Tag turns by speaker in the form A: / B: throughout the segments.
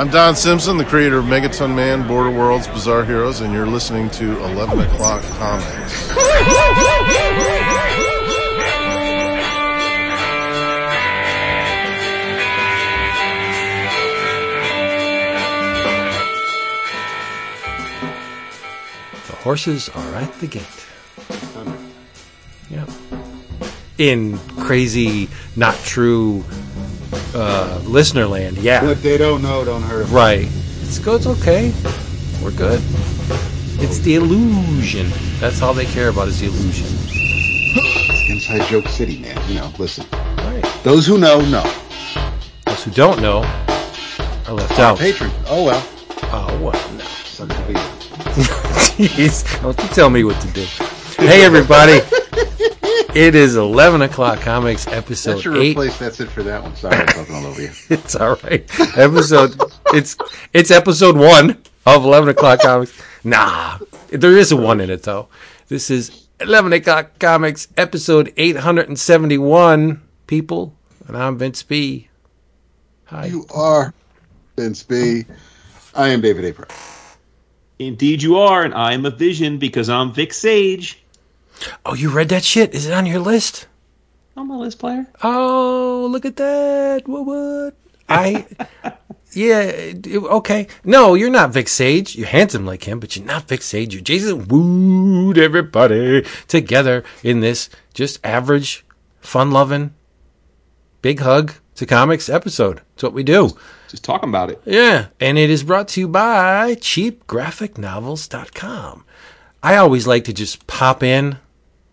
A: I'm Don Simpson, the creator of Megaton Man, Border Worlds, Bizarre Heroes, and you're listening to 11 O'Clock Comics.
B: The horses are at the gate. Yep. In crazy, not true uh, listener land, yeah.
C: What they don't know, don't hurt 'em.
B: Right. It's good. It's okay. We're good. It's the illusion. That's all they care about is the illusion.
C: Inside Joke City, man. You know, listen.
B: Right.
C: Those who know, know.
B: Those who don't know are left out.
C: Patron. Oh, well.
B: Oh, well, no.
C: Sucks to be you.
B: Jeez, don't you tell me what to do. Hey, everybody. It is 11 o'clock comics
C: That
B: episode
C: should
B: 8.
C: replace that's it for that one. Sorry, I'm talking all over you.
B: It's all right. Episode, it's, it's episode one of 11 o'clock comics. Nah, there is a one in it though. This is 11 o'clock comics episode 871 people. And I'm Vince B. Hi.
C: You are Vince B. I am David A. Price.
D: Indeed, you are, and I'm a vision because I'm Vic Sage.
B: Oh, you read that shit? Is it on your list?
D: On my list player.
B: Oh, look at that. What, what? I, yeah, it- okay. No, you're not Vic Sage. You're handsome like him, but you're not Vic Sage. You're Jason Wooed everybody together in this just average, fun loving, big hug to comics episode. That's what we do.
D: Just talking about it.
B: Yeah, and it is brought to you by cheapgraphicnovels.com. I always like to just pop in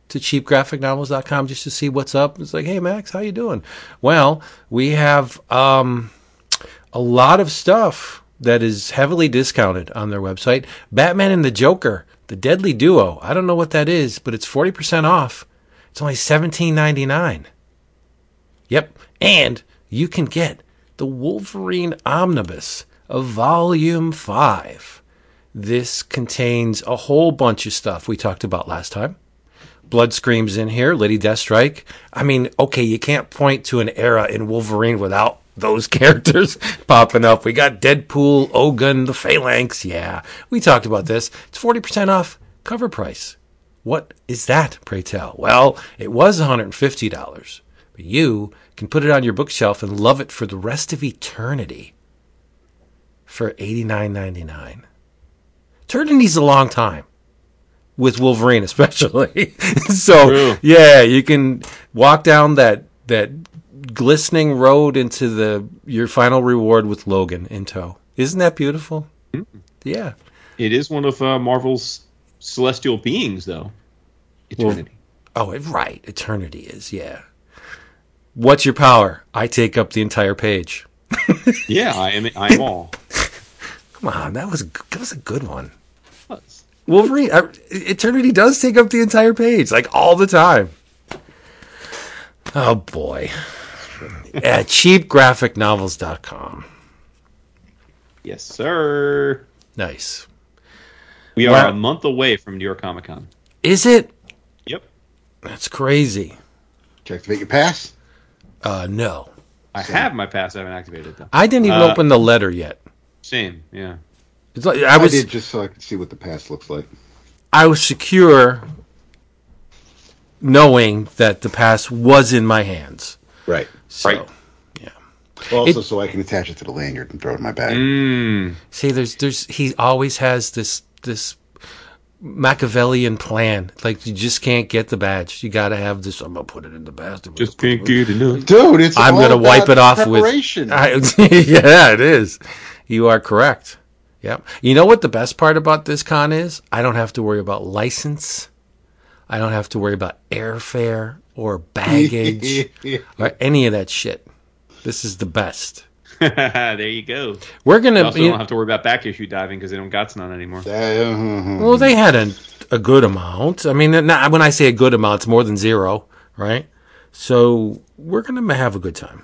B: to cheapgraphicnovels.com just to see what's up. It's like, hey Max, how you doing? Well, we have um, a lot of stuff that is heavily discounted on their website. Batman and the Joker, the Deadly Duo. I don't know what that is, but it's forty percent off. It's only seventeen ninety nine. Yep. And you can get the Wolverine Omnibus of Volume 5. This contains a whole bunch of stuff we talked about last time. Bloodscream's in here, Lady Deathstrike. I mean, okay, you can't point to an era in Wolverine without those characters popping up. We got Deadpool, Ogun, the Phalanx. Yeah, we talked about this. It's 40% off cover price. What is that, pray tell? Well, it was $150, but you can put it on your bookshelf and love it for the rest of eternity for $89.99. Eternity's a long time with Wolverine, especially. so,
D: True.
B: yeah, you can walk down that that glistening road into the your final reward with Logan in tow. Isn't that beautiful? Yeah.
D: It is one of uh, Marvel's celestial beings, though. Eternity.
B: Oh, right. Eternity is, yeah. What's your power? I take up the entire page.
D: yeah, I am. I am all.
B: Come on, that was that was a good one. Wolverine, uh, Eternity does take up the entire page, like all the time. Oh boy. At cheapgraphicnovels.com.
D: Yes, sir.
B: Nice.
D: We are
B: Wow.
D: a month away from New York Comic Con.
B: Is it?
D: Yep.
B: That's crazy.
C: Did you activate your pass?
B: Uh, no.
D: I have my pass. I haven't activated it though.
B: I didn't even
D: Uh,
B: open the letter yet.
D: Same. Yeah.
B: It's like, I
C: I,
B: was
C: did just so I could see what the past looks like.
B: I was secure knowing that the past was in my hands.
C: Right.
B: So,
D: Right.
C: Also, so I can attach it to the lanyard and throw it in my bag.
D: Mm.
B: See, there's, there's, he always has this, this Machiavellian plan. Like you just can't get the badge. You got to have this. I'm gonna put it in the basket.
D: Just can't get enough.
C: Dude, it's
B: I'm
C: all
B: gonna wipe it off with. I, yeah, it is. You are correct. Yep. You know what the best part about this con is? I don't have to worry about license. I don't have to worry about airfare or baggage or any of that shit. This is the best.
D: there you go.
B: We're gonna.
D: also
B: you-
D: don't have to worry about back issue diving because they don't got none anymore.
B: Well, they had a, a good amount. I mean, not, when I say a good amount, it's more than zero, right? So we're gonna have a good time.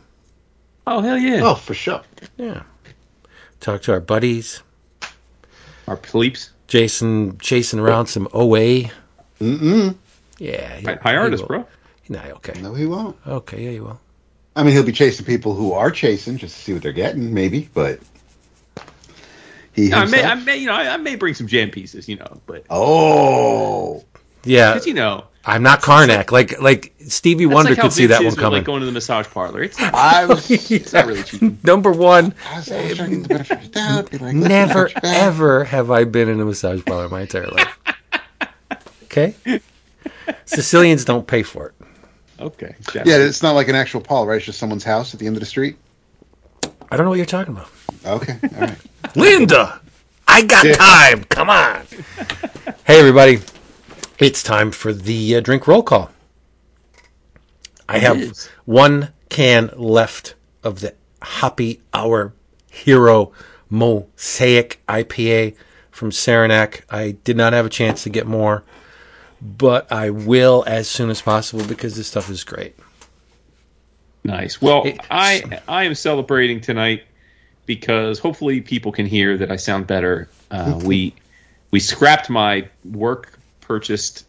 D: Oh hell yeah!
C: oh, for sure.
B: Yeah. Talk to our buddies.
D: Our pleeps.
B: Jason chasing around some OA.
C: Mm-mm.
B: Yeah. he-
D: Hi, hi
B: he
D: artist,
B: will.
D: bro.
B: Nah, okay.
C: No, he won't.
B: Okay, yeah, he will.
C: I mean, he'll be chasing people who are chasing just to see what they're getting, maybe. But He
D: I may, I may, you know, I, I may bring some jam pieces, you know, but
C: Oh,
B: Yeah,
D: because you know,
B: I'm not Karnak. Like like Stevie Wonder
D: like how
B: could see that one
D: is with,
B: coming.
D: Like going to the massage parlor, it's not,
C: I was,
D: it's not really cheating.
B: Number one,
C: I was, I was trying to get the benefit of the doubt. Be like,
B: never
C: let's not touch back.
B: ever have I been in a massage parlor my entire life. Okay, Sicilians don't pay for it.
D: Okay,
C: Yeah, it's not like an actual parlor, right? It's just someone's house at the end of the street.
B: I don't know what you're talking about.
C: Okay, all right.
B: Linda, I got time. Come on. hey, everybody. It's time for the uh, drink roll call. I have
D: is.
B: one can left of the Happy Hour Hero Mosaic IPA from Saranac. I did not have a chance to get more, but I will as soon as possible because this stuff is great.
D: Nice. Well, I I am celebrating tonight because hopefully people can hear that I sound better. Uh, we we scrapped my work purchased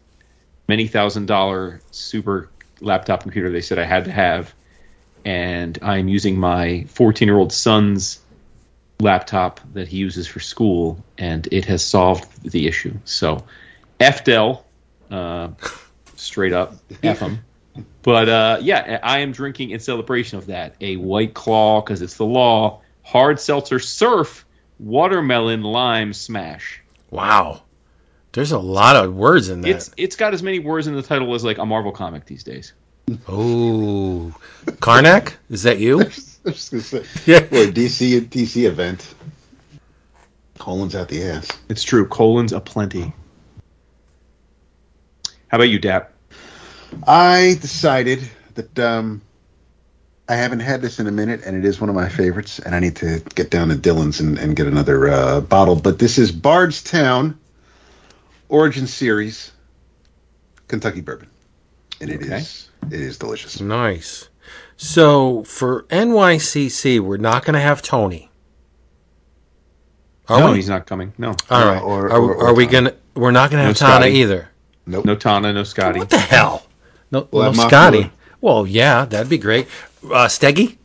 D: many thousand dollar super laptop computer they said I had to have, and I'm using my 14 year old son's laptop that he uses for school, and it has solved the issue. So, F Dell, uh, straight up F them. But uh, yeah, I am drinking in celebration of that a White Claw because it's the law. Hard seltzer surf, watermelon lime smash.
B: Wow. There's a lot of words in that.
D: It's it's got as many words in the title as like a Marvel comic these days.
B: Oh, Karnak, is that you?
C: I was just gonna say,
B: Yeah.
C: boy, DC DC event. Colon's out the ass.
D: It's true. Colons aplenty. How about you, Dap?
C: I decided that um, I haven't had this in a minute, and it is one of my favorites, and I need to get down to Dylan's and, and get another uh, bottle. But this is Bardstown Origin Series Kentucky Bourbon, and it is
D: Okay.
C: it is delicious.
B: Nice. So for NYCC, we're not going to have Tony. Are
D: no,
B: we?
D: he's not coming. No,
B: All
C: No,
B: right.
C: or-
B: are
C: or- or
B: are we gonna? We're not going to
D: No
B: have Tana
D: Scotty.
B: either.
C: Nope.
D: no Tana, no Scotty.
B: What the hell? No,
C: We'll
B: no Scotty.
C: Miller.
B: Well, yeah, that'd be great. Uh, Steggy.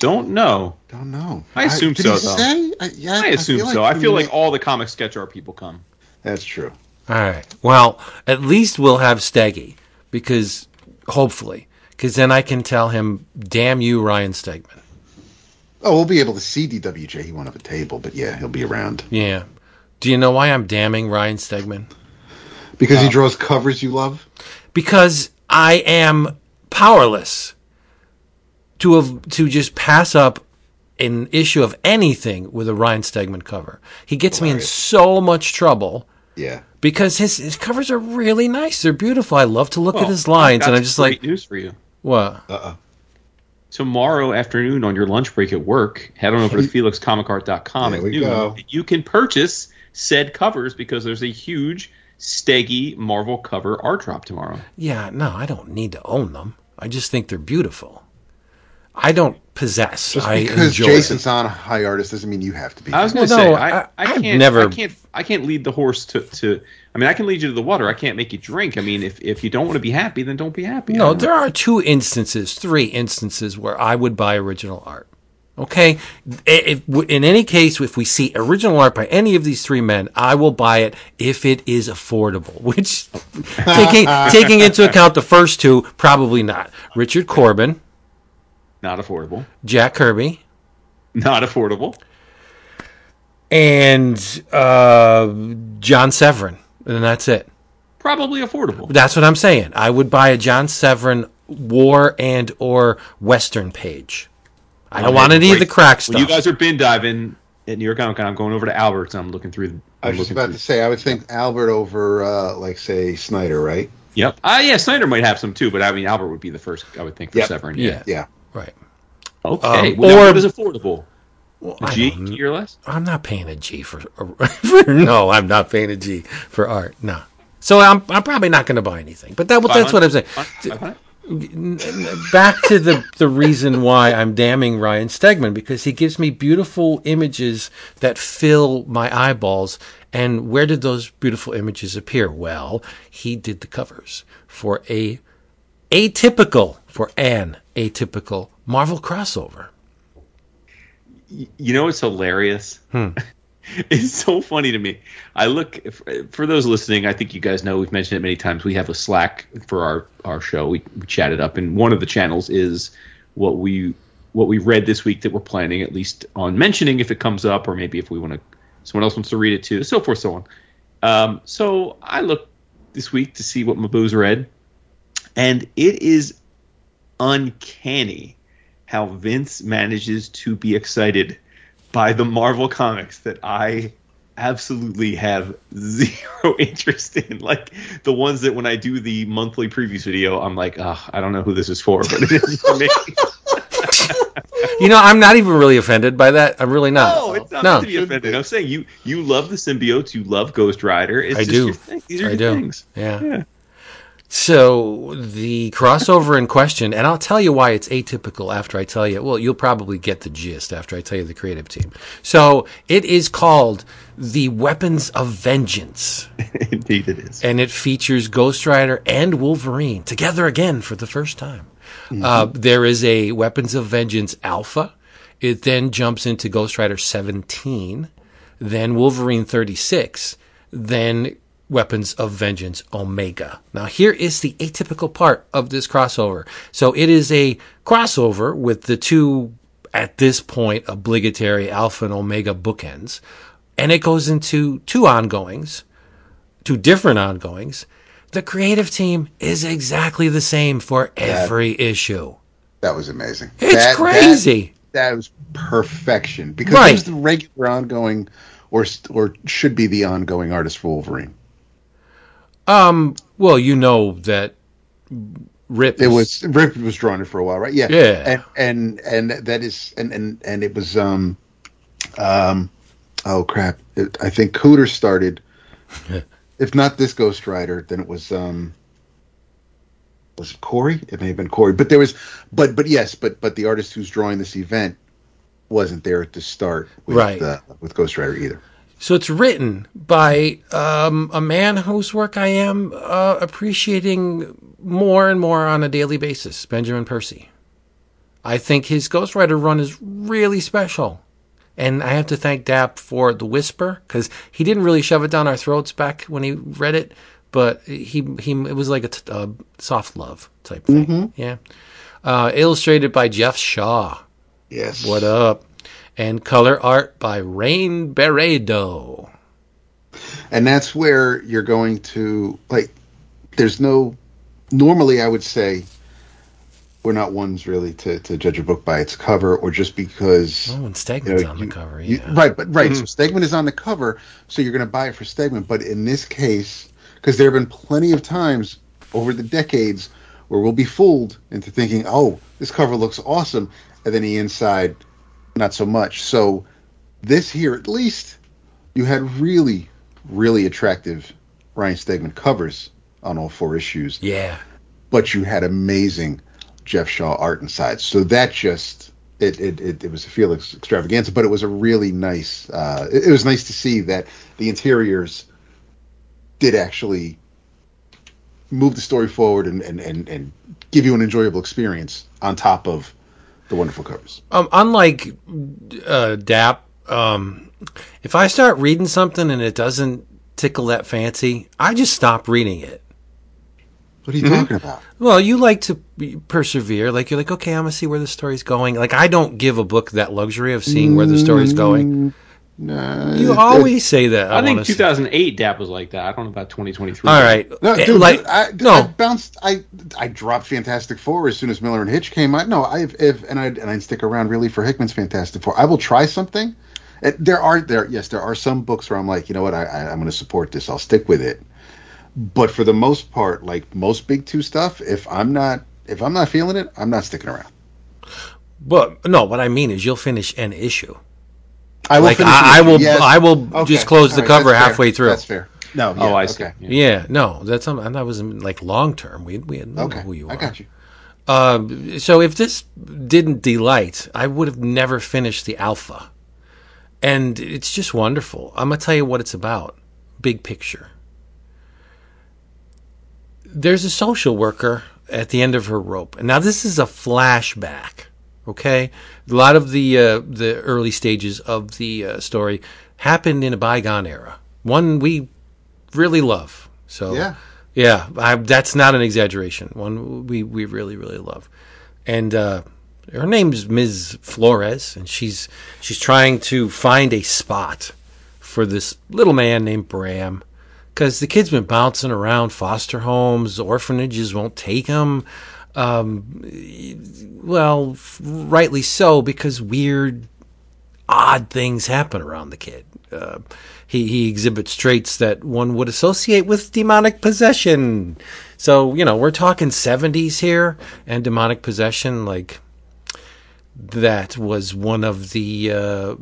D: Don't know.
C: Don't know.
D: I assume
C: did
D: so,
C: He
D: though.
C: say? I, yeah,
D: I assume
C: feel
D: so.
C: like
D: I feel
C: he-
D: like all the comic sketch art people come.
C: That's true.
B: All right. Well, at least we'll have Steggy because hopefully, because then I can tell him, "Damn you, Ryan Stegman."
C: Oh, we'll be able to see DWJ. He won't have a table, but yeah, he'll be around
B: Yeah. Do you know why I'm damning Ryan Stegman?
C: because
D: Oh.
C: he uh, draws covers you love.
B: because I am powerless to have to just pass up an issue of anything with a Ryan Stegman cover. He gets me in so much trouble
C: Yeah.
B: because his, his covers are really nice. They're beautiful. I love to look at his lines, and I'm just like,
D: news for you.
B: what?
C: Uh uh
D: tomorrow afternoon on your lunch break at work, head on over to felixcomicart.com
C: There
D: at
C: we
D: noon.
C: go.
D: You can purchase said covers because there's a huge Steggy Marvel cover art drop tomorrow.
B: Yeah, no, I don't need to own them. I just think they're beautiful. I don't possess.
C: Just
B: I
C: because
B: enjoy.
C: Jason's on a high artist doesn't mean you have to be.
D: I was going to
B: Well, no,
D: say I,
B: I-
D: I,
B: I've
D: can't
B: never-
D: I can't I can't lead the horse to, to I mean I can lead you to the water. I can't make you drink. I mean if, if you don't want to be happy then don't be happy.
B: No,
D: don't know.
B: there are two instances, three instances where I would buy original art. Okay, if, in any case, if we see original art by any of these three men, I will buy it if it is affordable. Which, taking taking into account the first two, probably not. Richard Corbin,
D: not affordable.
B: Jack Kirby,
D: Not affordable.
B: and uh, John Severin, and that's it.
D: Probably affordable.
B: That's what I'm saying. I would buy a John Severin war and or Western page. I don't want any of the crack stuff.
D: When you guys are bin diving at New York Comic Con, I'm going over to Albert's I'm looking through.
C: I
D: I'm
C: was just about
D: through-
C: to say, I would think Albert over, uh, like, say, Snyder, right?
D: Yep. Ah, yeah, Snyder might have some too, but I mean Albert would be the first. I would think for
C: Yep.
D: Severin.
B: yeah,
C: Yeah.
D: Okay.
B: Um,
D: well,
B: or-
D: what is affordable?
B: Well,
D: A G,
B: don't-
D: or less?
B: I'm not paying a G for, for no. I'm not paying a G for art. No. So I'm I'm probably not going to buy anything. But that that's what I'm saying.
D: Five hundred?
B: Back to the the reason why I'm damning Ryan Stegman because he gives me beautiful images that fill my eyeballs. And where did those beautiful images appear? Well, he did the covers for a atypical for an atypical Marvel crossover.
D: you know what's hilarious? it's so funny to me. I look for those listening. I think you guys know we've mentioned it many times. We have a Slack for our our show. We, we chat it up, and one of the channels is what we what we read this week that we're planning at least on mentioning if it comes up, or maybe if we want to someone else wants to read it too, so forth, so on. Um, so I looked this week to see what Maboos read, and it is uncanny how Vince manages to be excited by the Marvel comics that I absolutely have zero interest in. Like the ones that when I do the monthly previews video, I'm like, oh, I don't know who this is for, but it is for me.
B: You know, I'm not even really offended by that. I'm really not.
D: no, it's not
B: No.
D: to be offended. I'm saying you you love the symbiotes, you love Ghost Rider. It's
B: I
D: just
B: do.
D: These are
B: I
D: your
B: do.
D: things.
B: Yeah.
D: Yeah.
B: So the crossover in question, and I'll tell you why it's atypical after I tell you. Well, you'll probably get the gist after I tell you the creative team. So it is called the Weapons of Vengeance,
D: Indeed, it is.
B: and it features Ghost Rider and Wolverine together again for the first time. Uh, there is a Weapons of Vengeance Alpha. It then jumps into Ghost Rider 17, then Wolverine 36, then Weapons of Vengeance Omega. Now, here is the atypical part of this crossover. So, it is a crossover with the two, at this point, obligatory Alpha and Omega bookends, and it goes into two ongoings, two different ongoings. The creative team is exactly the same for every issue.
C: That was amazing.
B: It's
C: That-
B: crazy.
C: That, that was perfection because
B: Right.
C: was the regular ongoing, or or should be the ongoing artist for Wolverine.
B: Um, well, you know that Rip.
C: It was Rip was drawing it for a while, right? Yeah,
B: Yeah.
C: and and and that is and and and it was um um oh crap! It, I think Kuder started. if not this Ghost Rider, then it was um was it Corey? It may have been Corey, but there was but but yes, but but the artist who's drawing this event wasn't there at the start with
B: Right.
C: uh, with Ghost Rider either.
B: So it's written by um, a man whose work I am uh, appreciating more and more on a daily basis, Benjamin Percy. I think his Ghost Rider run is really special. And I have to thank Dap for the whisper because he didn't really shove it down our throats back when he read it, but he he it was like a t- uh, soft love type thing. Yeah, uh, illustrated by Geoff Shaw.
C: Yes.
B: What up? And color art by Rain Beredo.
C: and that's where you're going to like there's no normally i would say we're not ones really to, to judge a book by its cover or just because
B: Oh, and
C: you know,
B: on
C: you-
B: the cover.
C: you- right but right so mm-hmm. stegman is on the cover so you're going to buy it for stegman but in this case because there have been plenty of times over the decades where we'll be fooled into thinking oh this cover looks awesome and then the inside not so much so this here at least you had really really attractive ryan stegman covers on all four issues
B: Yeah.
C: but you had amazing Geoff Shaw art inside. So that just it it, it, it was a Felix extravaganza, but it was a really nice. Uh, it, it was nice to see that the interiors did actually move the story forward and and, and, and give you an enjoyable experience on top of the wonderful covers.
B: Um, unlike uh, Dap, um, if I start reading something and it doesn't tickle that fancy, I just stop reading it.
C: What are you talking about?
B: Well, you like to persevere. Like you're like, okay, I'm gonna see where the story's going. Like I don't give a book that luxury of seeing where the story's going.
C: No,
B: You
C: it-
B: always say that.
D: I think
B: wanna
D: 2008 DAP was like that. I don't know about 2023.
B: All right.
C: No, dude,
B: like
C: I,
B: no.
C: I bounced. I I dropped Fantastic Four as soon as Millar and Hitch came out. No, I if and I and I'd stick around really for Hickman's Fantastic Four. I will try something. And there are there yes there are some books where I'm like you know what I, I I'm going to support this. I'll stick with it. But for the most part, like most big two stuff, if I'm not if I'm not feeling it, I'm not sticking around.
B: but no, what I mean is you'll finish an issue.
C: I will
B: Like I, I will,
C: yes.
B: I will
C: Okay,
B: just close the
C: all right,
B: cover
C: that's fair.
B: halfway through.
C: That's fair. No, yeah,
D: Oh, I see.
C: Okay,
D: Yeah.
B: Yeah, no, that's um, and that was like long term. We we had know
C: okay,
B: who you are.
C: I got you.
B: Um, so if this didn't delight, I would have never finished the alpha. And it's just wonderful. I'm going to tell you what it's about. Big picture. There's a social worker at the end of her rope. And now this is a flashback. Okay, a lot of the uh, the early stages of the uh, story happened in a bygone era, one we really love. So
C: Yeah.
B: yeah, I, that's not an exaggeration. One we we really really love, and uh, her name's Ms. Flores, and she's she's trying to find a spot for this little man named Bram, because the kid's been bouncing around foster homes, orphanages won't take him. Um, well, rightly so, because weird odd things happen around the kid. Uh, he, he exhibits traits that one would associate with demonic possession. So, you know, we're talking 70s here, and demonic possession, like, that was one of the. Uh,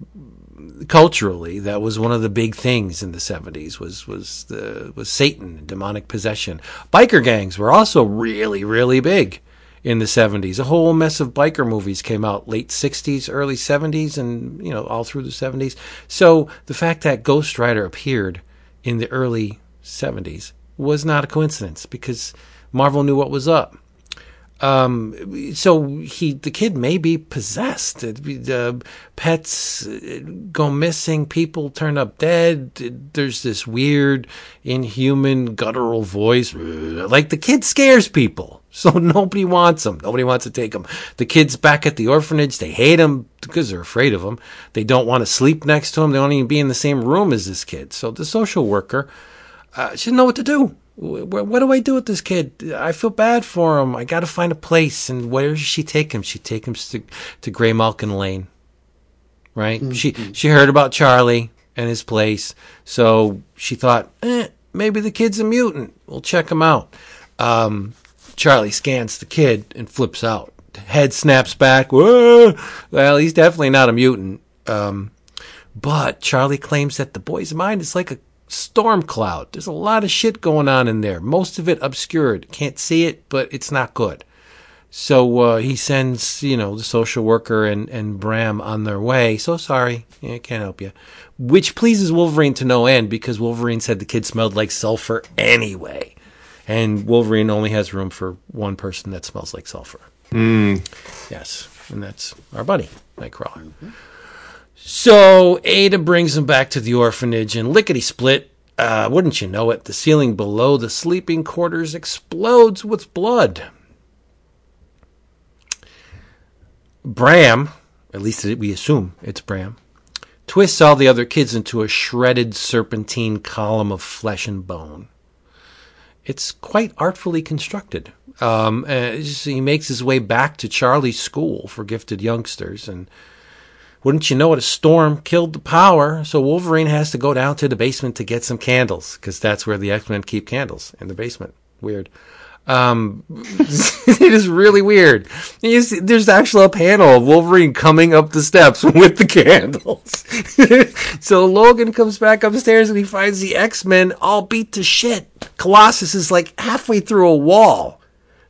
B: culturally that was one of the big things in the 70s was was the was Satan demonic possession. Biker gangs were also really really big in the 70s a whole mess of biker movies came out late 60s early 70s and you know all through the 70s so the fact that Ghost Rider appeared in the early 70s was not a coincidence because Marvel knew what was up um, so he, the kid may be possessed. The pets uh, go missing. People turn up dead. There's this weird, inhuman, guttural voice. Like the kid scares people. So nobody wants him. Nobody wants to take him. The kid's back at the orphanage. They hate him because they're afraid of him. They don't want to sleep next to him. They don't even be in the same room as this kid. So the social worker, uh, she didn't know what to do what, what do I do with this kid? I feel bad for him. I got to find a place. And where does she take him? She take him to, to Graymalkin Lane, right? Mm-hmm. She she heard about Charlie and his place, so she thought, eh, maybe the kid's a mutant. We'll check him out. Um, Charlie scans the kid and flips out. Head snaps back. Whoa! Well, he's definitely not a mutant. Um, but Charlie claims that the boy's mind is like a storm cloud. There's a lot of shit going on in there. Most of it obscured. Can't see it, but it's not good. So uh, he sends, you know, the social worker and, and Bram on their way. So sorry, yeah, can't help you. Which pleases Wolverine to no end because Wolverine said the kid smelled like sulfur anyway. And Wolverine only has room for one person that smells like sulfur.
D: Mm.
B: Yes, and that's our buddy, Nightcrawler. Mm-hmm. So Ada brings him back to the orphanage, and lickety split, uh, wouldn't you know it, the ceiling below the sleeping quarters explodes with blood. Bram, at least we assume it's Bram, twists all the other kids into a shredded serpentine column of flesh and bone. It's quite artfully constructed. Um, he makes his way back to Charlie's school for gifted youngsters, and wouldn't you know it, a storm killed the power, so Wolverine has to go down to the basement to get some candles, because that's where the X Men keep candles, in the basement. Weird. Um, it is really weird. See, there's actually a panel of Wolverine coming up the steps with the candles. so Logan comes back upstairs and he finds the X Men all beat to shit. Colossus is like halfway through a wall.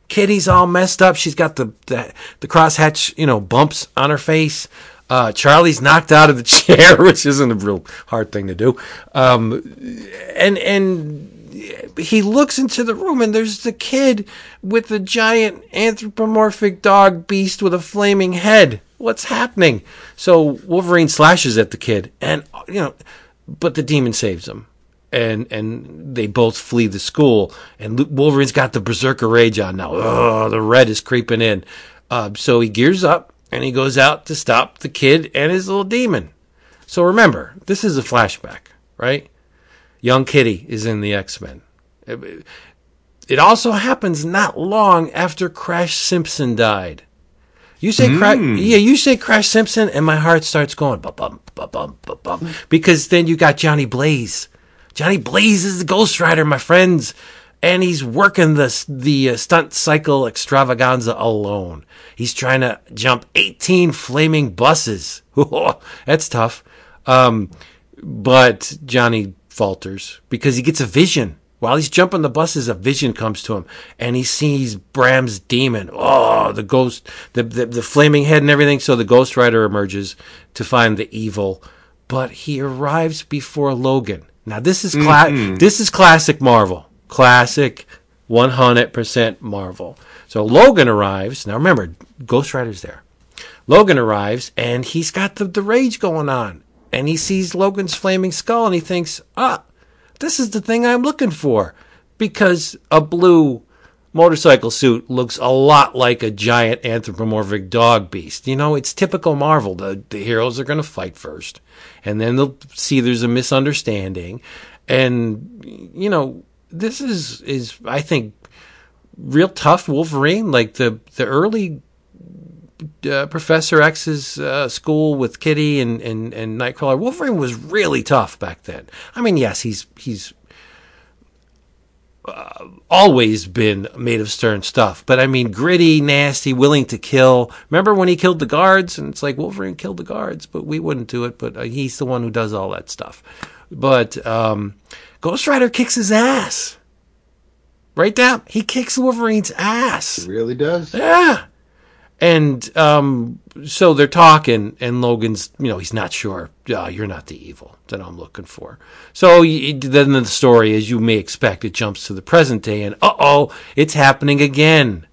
B: Kitty's all messed up. She's got the, the, the crosshatch, you know, bumps on her face. Uh, Charlie's knocked out of the chair, which isn't a real hard thing to do. Um, and and he looks into the room, and there's the kid with the giant anthropomorphic dog beast with a flaming head. What's happening? So Wolverine slashes at the kid, and you know, but the demon saves him. And and they both flee the school, and Wolverine's got the berserker rage on now. Oh, the red is creeping in. Uh, so he gears up and he goes out to stop the kid and his little demon. So remember, this is a flashback, right? Young Kitty is in the X Men. It also happens not long after Crash Simpson died. You say mm. Crash, yeah, you say Crash Simpson, and my heart starts going bum bum bum bum bum bum because then you got Johnny Blaze. Johnny Blaze is the Ghost Rider, my friends and he's working the the uh, stunt cycle extravaganza alone. He's trying to jump 18 flaming buses. That's tough. Um, but Johnny falters because he gets a vision. While he's jumping the buses, a vision comes to him, and he sees Bram's demon. Oh, the ghost, the, the, the flaming head and everything. So the Ghost Rider emerges to find the evil, but he arrives before Logan. Now this is cla- mm-hmm. this is classic Marvel classic 100% Marvel. So Logan arrives. Now remember, Ghost Rider's there. Logan arrives and he's got the, the rage going on. And he sees Logan's flaming skull and he thinks, ah, this is the thing I'm looking for. Because a blue motorcycle suit looks a lot like a giant anthropomorphic dog beast. You know, it's typical Marvel. The, the heroes are going to fight first, and then they'll see there's a misunderstanding. And, you know, this is, is I think, real tough Wolverine. Like the, the early uh, Professor X's uh, school with Kitty and, and, and Nightcrawler, Wolverine was really tough back then. I mean, yes, he's he's uh, always been made of stern stuff, but I mean, gritty, nasty, willing to kill. Remember when he killed the guards? And it's like Wolverine killed the guards, but we wouldn't do it. But uh, he's the one who does all that stuff. But um, Ghost Rider kicks his ass. Right down, he kicks Wolverine's ass.
C: It really does.
B: Yeah. And um, so they're talking, and Logan's, you know, he's not sure. Oh, you're not the evil that I'm looking for. So you, then the story, as you may expect, it jumps to the present day, and uh oh, it's happening again.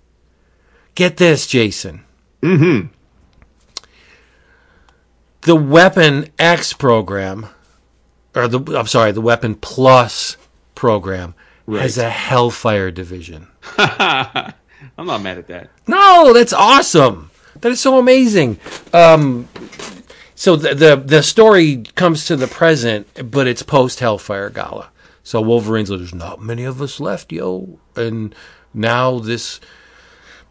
B: Get this, Jason.
D: Mm-hmm.
B: The Weapon X program, or the I'm sorry, the Weapon Plus program has a Hellfire division.
D: I'm not mad at that.
B: No, that's awesome. That is so amazing. Um, so the, the the story comes to the present, but it's post Hellfire Gala. So Wolverine's like, there's not many of us left, yo, and now this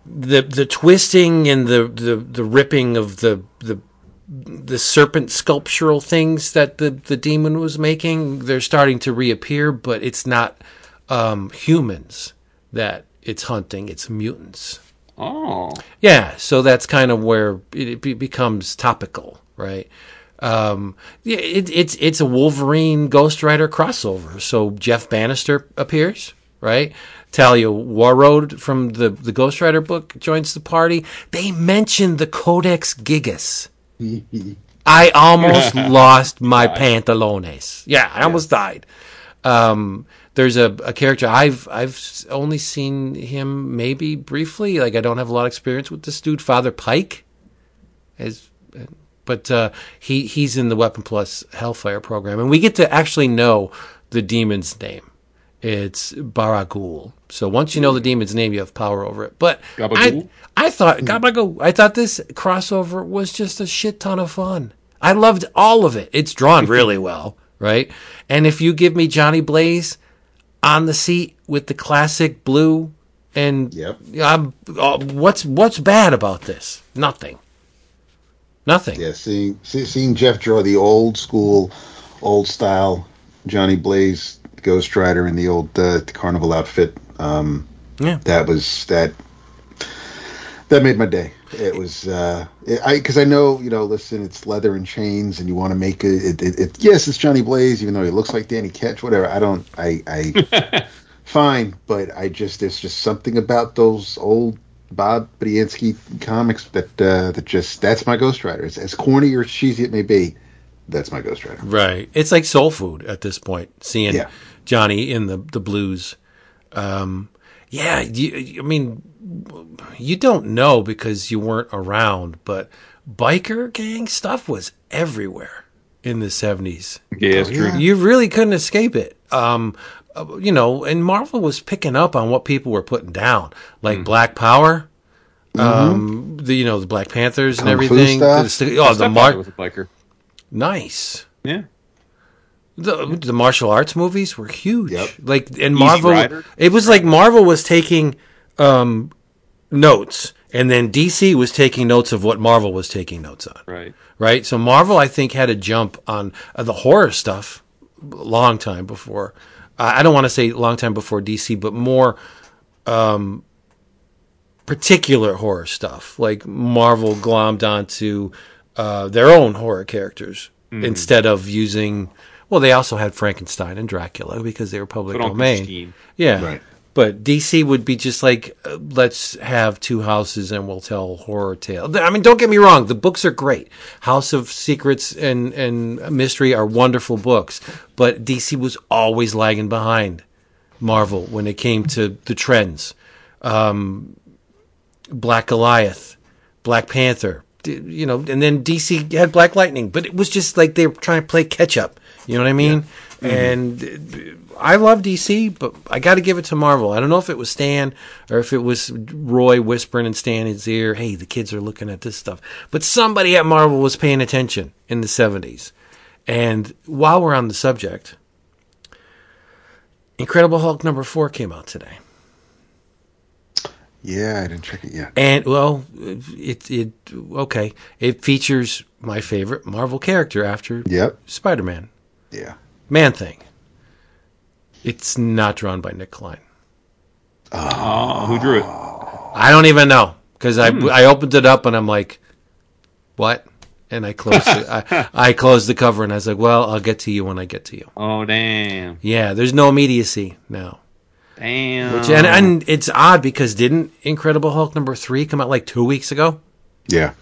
B: the the twisting and the the, the ripping of the the the serpent sculptural things that the the demon was making, they're starting to reappear, but it's not um, humans that it's hunting; it's mutants.
D: Oh,
B: Yeah, so that's kind of where it, be, becomes topical, right? Um, yeah, it, it's it's a Wolverine Ghost Rider crossover. So Jeff Bannister appears, right? Talia Warroad from the the Ghost Rider book joins the party. They mention the Codex Gigas. I almost lost my pantalones. Yeah, I almost died. Um, there's a, a character I've I've only seen him maybe briefly. Like I don't have a lot of experience with this dude, Father Pike. As, but uh, he he's in the Weapon Plus Hellfire program, and we get to actually know the demon's name. It's Baragul. So once you know the demon's name, you have power over it. But I,
D: Gabagool?
B: I thought Gabagool. I thought this crossover was just a shit ton of fun. I loved all of it. It's drawn really well, right? And if you give me Johnny Blaze on the seat with the classic blue and
C: Yep.
B: I'm, uh, what's what's bad about this? Nothing. Nothing.
C: Yeah, seeing see, seeing Jeff draw the old school, old style Johnny Blaze Ghost Rider in the old uh, carnival outfit. Um,
B: Yeah.
C: that was that. That made my day. It was uh, it, I because I know you know. Listen, it's leather and chains, and you want to make it, it, it, it. Yes, it's Johnny Blaze, even though he looks like Danny Ketch. Whatever. I don't. I. I fine, but I just there's just something about those old Bob Budiansky comics that uh, that just that's my Ghost Rider. It's as corny or cheesy it may be, that's my Ghost Rider.
B: Right. It's like soul food at this point, seeing
C: Yeah.
B: Johnny in the, the blues. Um, yeah, you, I mean, you don't know because you weren't around, but biker gang stuff was everywhere in the 70s.
D: yeah, it's true.
B: You really couldn't escape it. Um, uh, you know, and Marvel was picking up on what people were putting down, like Black Power. Um, the you know the Black Panthers and
C: Kung fu
B: everything.
C: stuff.
B: The- oh, the
D: Stepfather
B: Mar-
D: was a biker.
B: nice.
D: Yeah.
B: The, the martial arts movies were huge.
C: Yep.
B: Like and Marvel, it was like Marvel was taking um, notes, and then DC was taking notes of what Marvel was taking notes on.
D: Right.
B: Right. So Marvel, I think, had a jump on uh, the horror stuff a long time before. Uh, I don't want to say long time before DC, but more um, particular horror stuff. Like Marvel glommed onto uh, their own horror characters instead of using. Well, they also had Frankenstein and Dracula because they were public
D: But
B: domain. Yeah.
C: Right.
B: But DC would be just like, uh, let's have two houses and we'll tell horror tale. I mean, don't get me wrong, the books are great. House of Secrets and, and Mystery are wonderful books, but DC was always lagging behind Marvel when it came to the trends. Um, Black Goliath, Black Panther, you know, and then DC had Black Lightning, but it was just like they were trying to play catch up. You know what I mean? And uh, I love DC, but I got to give it to Marvel. I don't know if it was Stan or if it was Roy whispering in Stan's ear, "Hey, the kids are looking at this stuff." But somebody at Marvel was paying attention in the '70s. And while we're on the subject, Incredible Hulk number four came out today.
C: Yeah, I didn't check it yet.
B: And well, it it okay. It features my favorite Marvel character after
C: Yep.
B: Spider-Man,
C: Yeah.
B: Man Thing. It's not drawn by Nic Klein.
D: Oh, who drew it?
B: I don't even know because I hmm. I opened it up and I'm like, what? And I closed it. I, I closed the cover and I was like, well, I'll get to you when I get to you.
D: Oh, damn.
B: Yeah, there's no immediacy now.
D: Damn.
B: Which and, and it's odd because didn't Incredible Hulk number three come out like two weeks ago?
C: Yeah.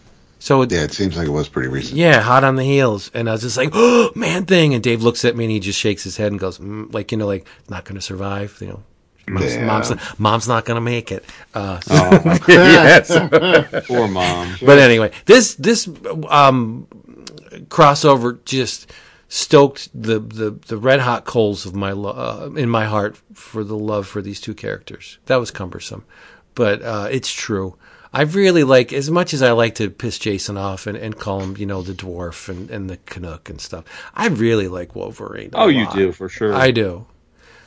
B: So it,
C: Yeah, it seems like it was pretty recent.
B: Yeah, hot on the heels. And I was just like, oh, man thing. And Dave looks at me and he just shakes his head and goes, mm, like, you know, like, not going to survive. You know, mom's, mom's, mom's not going to make it. Uh,
D: Oh,
B: yes.
D: poor mom.
B: but anyway, this, this, um, crossover just stoked the, the, the red hot coals of my, lo- uh, in my heart for the love for these two characters. That was cumbersome, but, uh, it's true. I really like, as much as I like to piss Jason off and, and call him, you know, the dwarf and, and the Canuck and stuff, I really like Wolverine. a
D: Oh, you
B: lot.
D: do for sure,
B: I do.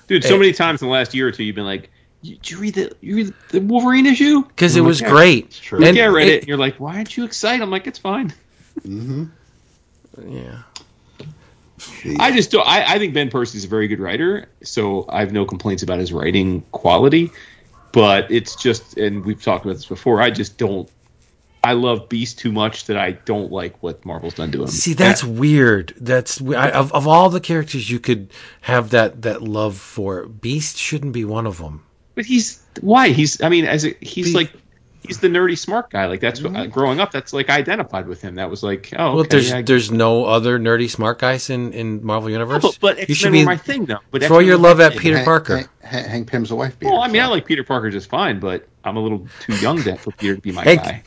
D: dude. So
B: Eh.
D: many times in the last year or two, you've been like, "Did you read the you read the Wolverine issue?"
B: Because it was
D: like,
B: great.
C: true.
B: And
D: Yeah, I read
B: it-
D: it. And you're like, "Why aren't you excited?" I'm like, "It's fine." Mm-hmm.
B: Yeah.
D: I just don't. I, I think Ben Percy's a very good writer, so I have no complaints about his writing quality. But it's just, and we've talked about this before. I just don't. I love Beast too much that I don't like what Marvel's done to him.
B: See, that's weird. That's I, of of all the characters you could have that that love for. Beast shouldn't be one of them.
D: But he's why he's. I mean, as a, he's
B: Be-
D: like he's the nerdy smart guy. Like that's what uh, growing up. That's like I identified with him. That was like oh,
B: Well,
D: okay,
B: there's
D: I-
B: there's no other nerdy smart guys in in Marvel Universe.
D: but, but
B: you
D: X-Men
B: should be
D: my thing though. But
B: throw
D: X-Men
B: your love at
D: thing.
B: Peter
C: Hank,
B: Parker.
C: Hank, Hank, Pym's a wife beater.
D: Well, I mean, I like Peter Parker just fine, but I'm a little too young to, for Peter to be my
B: Hank-
D: guy.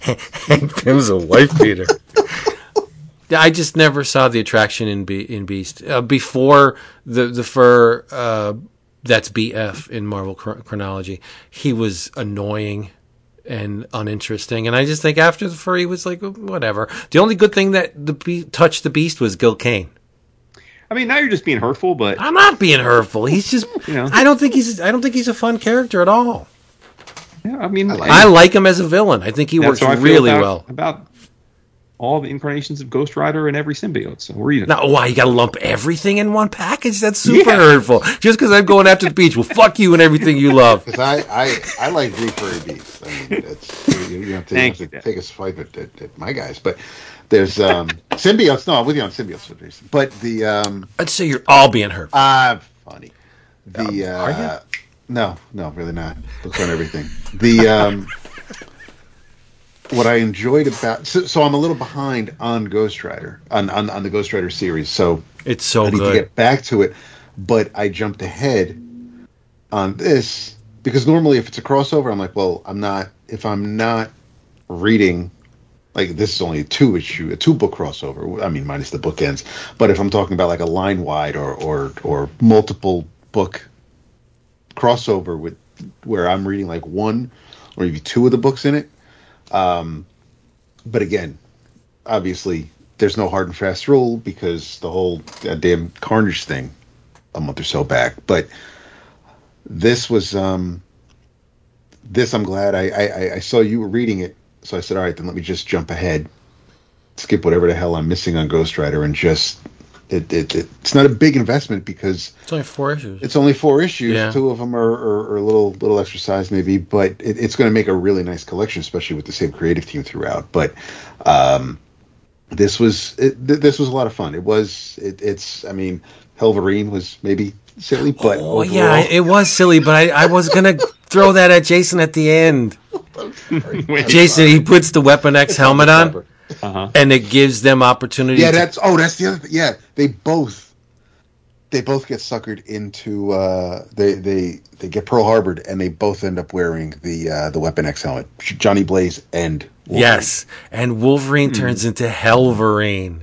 B: Hank Pym's a wife beater. I just never saw the attraction in Be- in Beast uh, before the the fur. Uh, that's BF in Marvel chronology. He was annoying and uninteresting, and I just think after the fur, he was like whatever. The only good thing that the be- touched the Beast was Gil Kane.
D: I mean, now you're just being hurtful, but
B: I'm not being hurtful. He's just.
D: You know.
B: I don't think he's. I don't think he's a fun character at all.
D: yeah, I mean,
C: like
B: I like him as a villain. I think he works
D: that's how I feel
B: really
D: about,
B: well.
D: about all the incarnations of Ghost Rider and every symbiote. So we're even.
B: Now, why you got to lump everything in one package? That's super
D: Yeah.
B: hurtful. Just because I'm going after the beach, well, fuck you and everything you love.
C: Because I, I, I like Blue Furry Beast. I mean, it's, you, you have to, you
D: Thank
C: have to
D: you.
C: take a swipe at, at, at my guys. But there's um, symbiotes. No, I'm with you on symbiotes for reason. But the um,
B: I'd say you're all being hurt.
C: ah, funny. The
B: Um, are
C: uh, no, no, really not. Looks on everything. The um, what I enjoyed about so, so I'm a little behind on Ghost Rider on, on on the Ghost Rider series. So
B: It's so
C: I need to get back to it, but I jumped ahead on this because normally if it's a crossover, I'm like, well, I'm not. If I'm not reading, like this is only a two issue, a two book crossover. I mean, minus the bookends. But if I'm talking about like a line wide or or or multiple book crossover with where I'm reading like one or maybe two of the books in it. Um, but again, obviously there's no hard and fast rule because the whole goddamn Carnage thing a month or so back. But this was um, this. I'm glad I, I I saw you were reading it, so I said, all right, then let me just jump ahead, skip whatever the hell I'm missing on Ghost Rider, and just it, it, it it's not a big investment because
B: It's only four issues.
C: it's only four issues.
B: Yeah.
C: Two of them are, are, are a little little exercise maybe, but it, it's going to make a really nice collection, especially with the same creative team throughout. But um, this was it, th- this was a lot of fun. It was it, it's I mean, Hellverine was maybe silly, but
B: Oh
C: overall,
B: yeah, it was silly, but I, I was gonna throw that at Jason at the end. Jason, he puts the Weapon X helmet on,
D: Uh-huh.
B: and it gives them opportunity.
C: yeah,
B: to,
C: that's oh, that's the other thing. Yeah, they both they both get suckered into uh, they they they get Pearl Harbored, and they both end up wearing the uh, the Weapon X helmet. Johnny Blaze and
B: Yes, and Wolverine turns into Hellverine.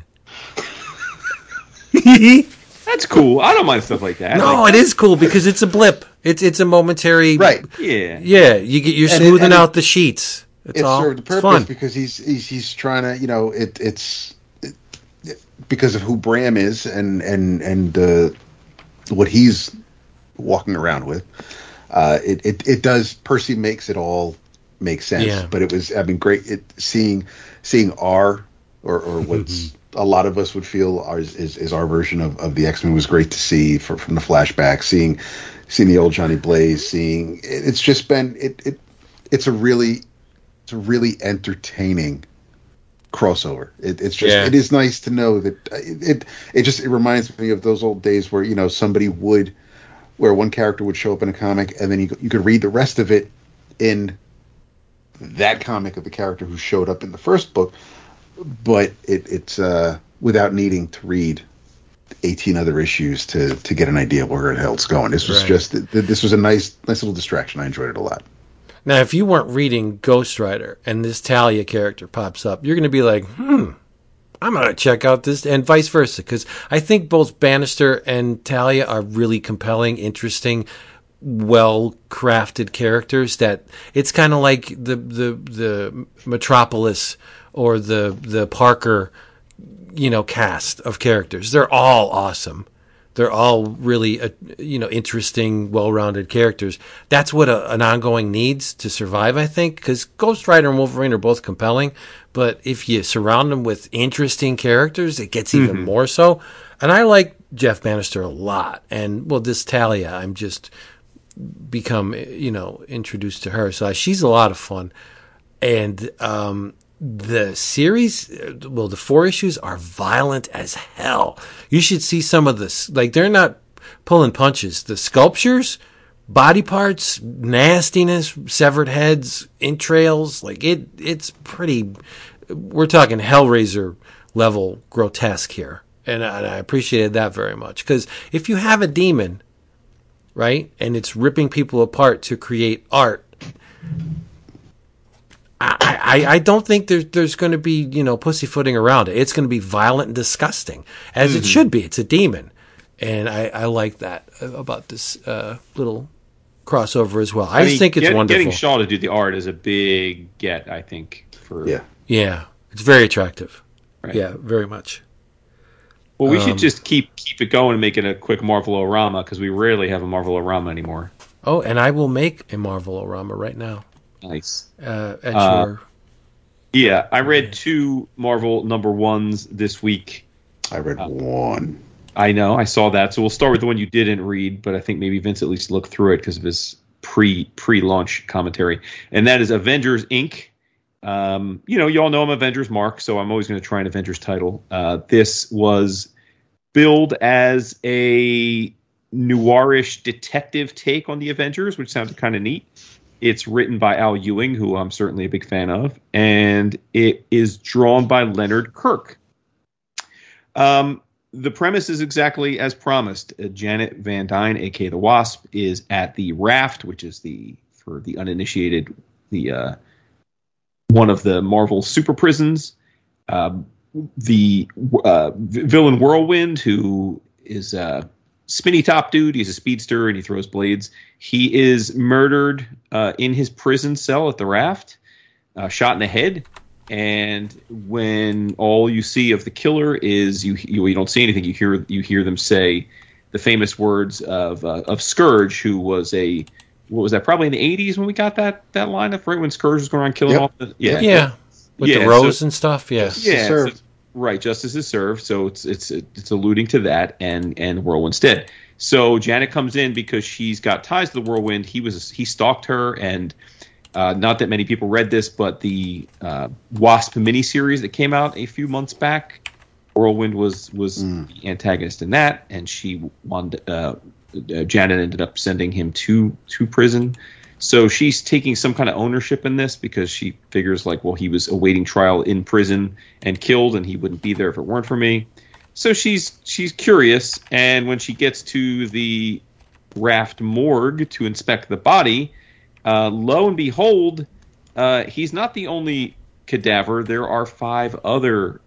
D: That's cool. I don't mind stuff like that.
B: no,
D: Like,
B: it is cool because it's a blip. It's it's a momentary.
C: Right.
D: yeah.
B: Yeah, you get you're
C: And it-
B: smoothing
C: and it-
B: out the sheets. That's
C: It
B: all.
C: served the purpose because he's he's he's trying to you know it it's it, it- because of who Bram is and and and uh, what he's walking around with. Uh, it, it it does Percy makes it all make sense.
B: Yeah.
C: But it was I mean great it, seeing seeing our or or what's a lot of us would feel ours is, is our version of, of the X Men was great to see for, from the flashback. Seeing seeing the old Johnny Blaze. Seeing it, it's just been it, it it's a really it's a really entertaining crossover. It, it's just
B: Yeah.
C: it is nice to know that uh, it, it it just it reminds me of those old days where you know somebody would where one character would show up in a comic and then you you could read the rest of it in that comic of the character who showed up in the first book, but it, it's uh, without needing to read. 18 other issues to to get an idea of where the hell it's going. This was
B: Right.
C: just this was a nice nice little distraction. I enjoyed it a lot.
B: Now, if you weren't reading Ghost Rider and this Talia character pops up, you're going to be like, hmm, I'm going to check out this, and vice versa, because I think both Bannister and Talia are really compelling, interesting, well crafted characters. That it's kind of like the the the Metropolis or the the Parker, you know, cast of characters. They're all awesome. They're all really, uh, you know, interesting, well-rounded characters. That's what a, an ongoing needs to survive, I think, because Ghost Rider and Wolverine are both compelling. But if you surround them with interesting characters, it gets even more so. And I like Jeff Bannister a lot. And well, this Talia, I'm just become, you know, introduced to her. So she's a lot of fun. And um, the series, well, the four issues are violent as hell. You should see some of this. Like they're not pulling punches. The sculptures, body parts, nastiness, severed heads, entrails. Like it, it's pretty. We're talking Hellraiser level grotesque here, and I, and I appreciated that very much because if you have a demon, right, and it's ripping people apart to create art. I, I, I don't think there's there's going to be you know pussyfooting around it. It's going to be violent and disgusting, as
D: Mm-hmm.
B: it should be. It's a demon, and I, I like that about this uh, little crossover as well. I, just
D: mean,
B: think it's
D: get-
B: wonderful.
D: Getting Shaw to do the art is a big get, I think. For
C: Yeah.
B: yeah, it's very attractive.
D: Right.
B: Yeah, very much.
D: Well, we
B: Um,
D: should just keep keep it going and make it a quick Marvel-orama because we rarely have a Marvel-orama anymore.
B: Oh, and I will make a Marvel Orama right now
D: Nice.
B: uh, at
D: Uh,
B: your.
D: Yeah, I read two Marvel number ones this week.
C: I read one.
D: I know, I saw that. So we'll start with the one you didn't read, but I think maybe Vince at least looked through it because of his pre pre launch commentary, and that is Avengers Inc. Um, you know, you all know I'm Avengers Mark, so I'm always going to try an Avengers title. Uh, this was billed as a noirish detective take on the Avengers, which sounded kind of neat. It's written by Al Ewing, who I'm certainly a big fan of, and it is drawn by Leonard Kirk. Um, the premise is exactly as promised. Uh, Janet Van Dyne, aka the Wasp, is at the Raft, which is the for the uninitiated, the uh, one of the Marvel super prisons. Um, the uh, villain Whirlwind, who is a spinny top dude, he's a speedster and he throws blades. He is murdered uh, in his prison cell at the Raft, uh, shot in the head. And when all you see of the killer is you, you, you don't see anything. You hear you hear them say the famous words of uh, of Scourge, who was a what was that? Probably in the '80s when we got that that line of right when Scourge was going around killing
C: Yep.
D: all the yeah
B: Yeah, with
D: Yeah,
B: the
D: so-
B: rose and stuff. Yeah.
C: Yes.
D: yeah,
C: served.
D: so- right. Justice is served, so it's it's it's alluding to that, and and Whirlwind's dead. So Janet comes in because she's got ties to the Whirlwind. He was he stalked her, and uh, not that many people read this, but the uh, Wasp miniseries that came out a few months back, Whirlwind was was the antagonist in that, and she wanted. Uh, uh, Janet ended up sending him to to prison. So she's taking some kind of ownership in this because she figures like, well, he was awaiting trial in prison and killed, and he wouldn't be there if it weren't for me. So she's she's curious, and when she gets to the raft morgue to inspect the body, uh, lo and behold, uh, he's not the only Cadaver, there are five other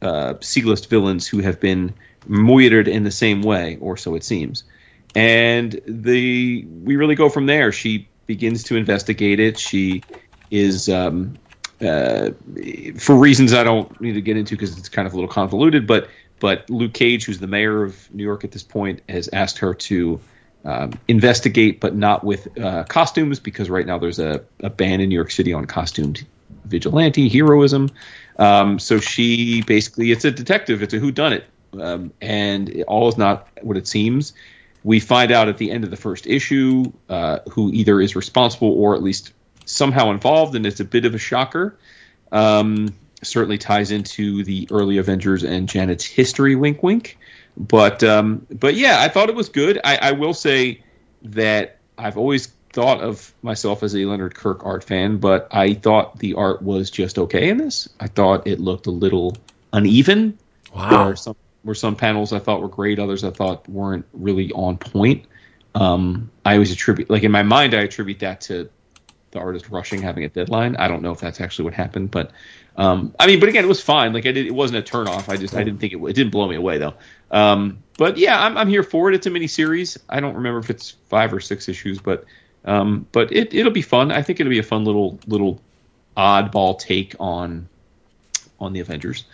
D: uh, C-list villains who have been murdered in the same way, or so it seems. And the we really go from there. She begins to investigate it. She is, um, uh, for reasons I don't need to get into because it's kind of a little convoluted, but but Luke Cage, who's the mayor of New York at this point, has asked her to um, investigate, but not with uh, costumes, because right now there's a, a ban in New York City on costumed vigilante heroism. Um, so she basically, it's a detective, it's a who whodunit, um, and all is not what it seems. We find out at the end of the first issue uh, who either is responsible or at least somehow involved, and it's a bit of a shocker. Um, certainly ties into the early Avengers and Janet's history. Wink, wink. But um, but yeah, I thought it was good. I, I will say that I've always thought of myself as a Leonard Kirk art fan, but I thought the art was just okay in this. I thought it looked a little uneven.
B: Wow.
D: Where some, where some panels I thought were great, others I thought weren't really on point. Um, I always attribute, like in my mind, I attribute that to the artist rushing, having a deadline. I don't know if that's actually what happened, but um, I mean, but again, it was fine. Like I did, it wasn't a turnoff. I just I didn't think it. It didn't blow me away though. Um, but yeah, I'm I'm here for it. It's a mini series. I don't remember if it's five or six issues, but um, but it it'll be fun. I think it'll be a fun little little oddball take on on the Avengers.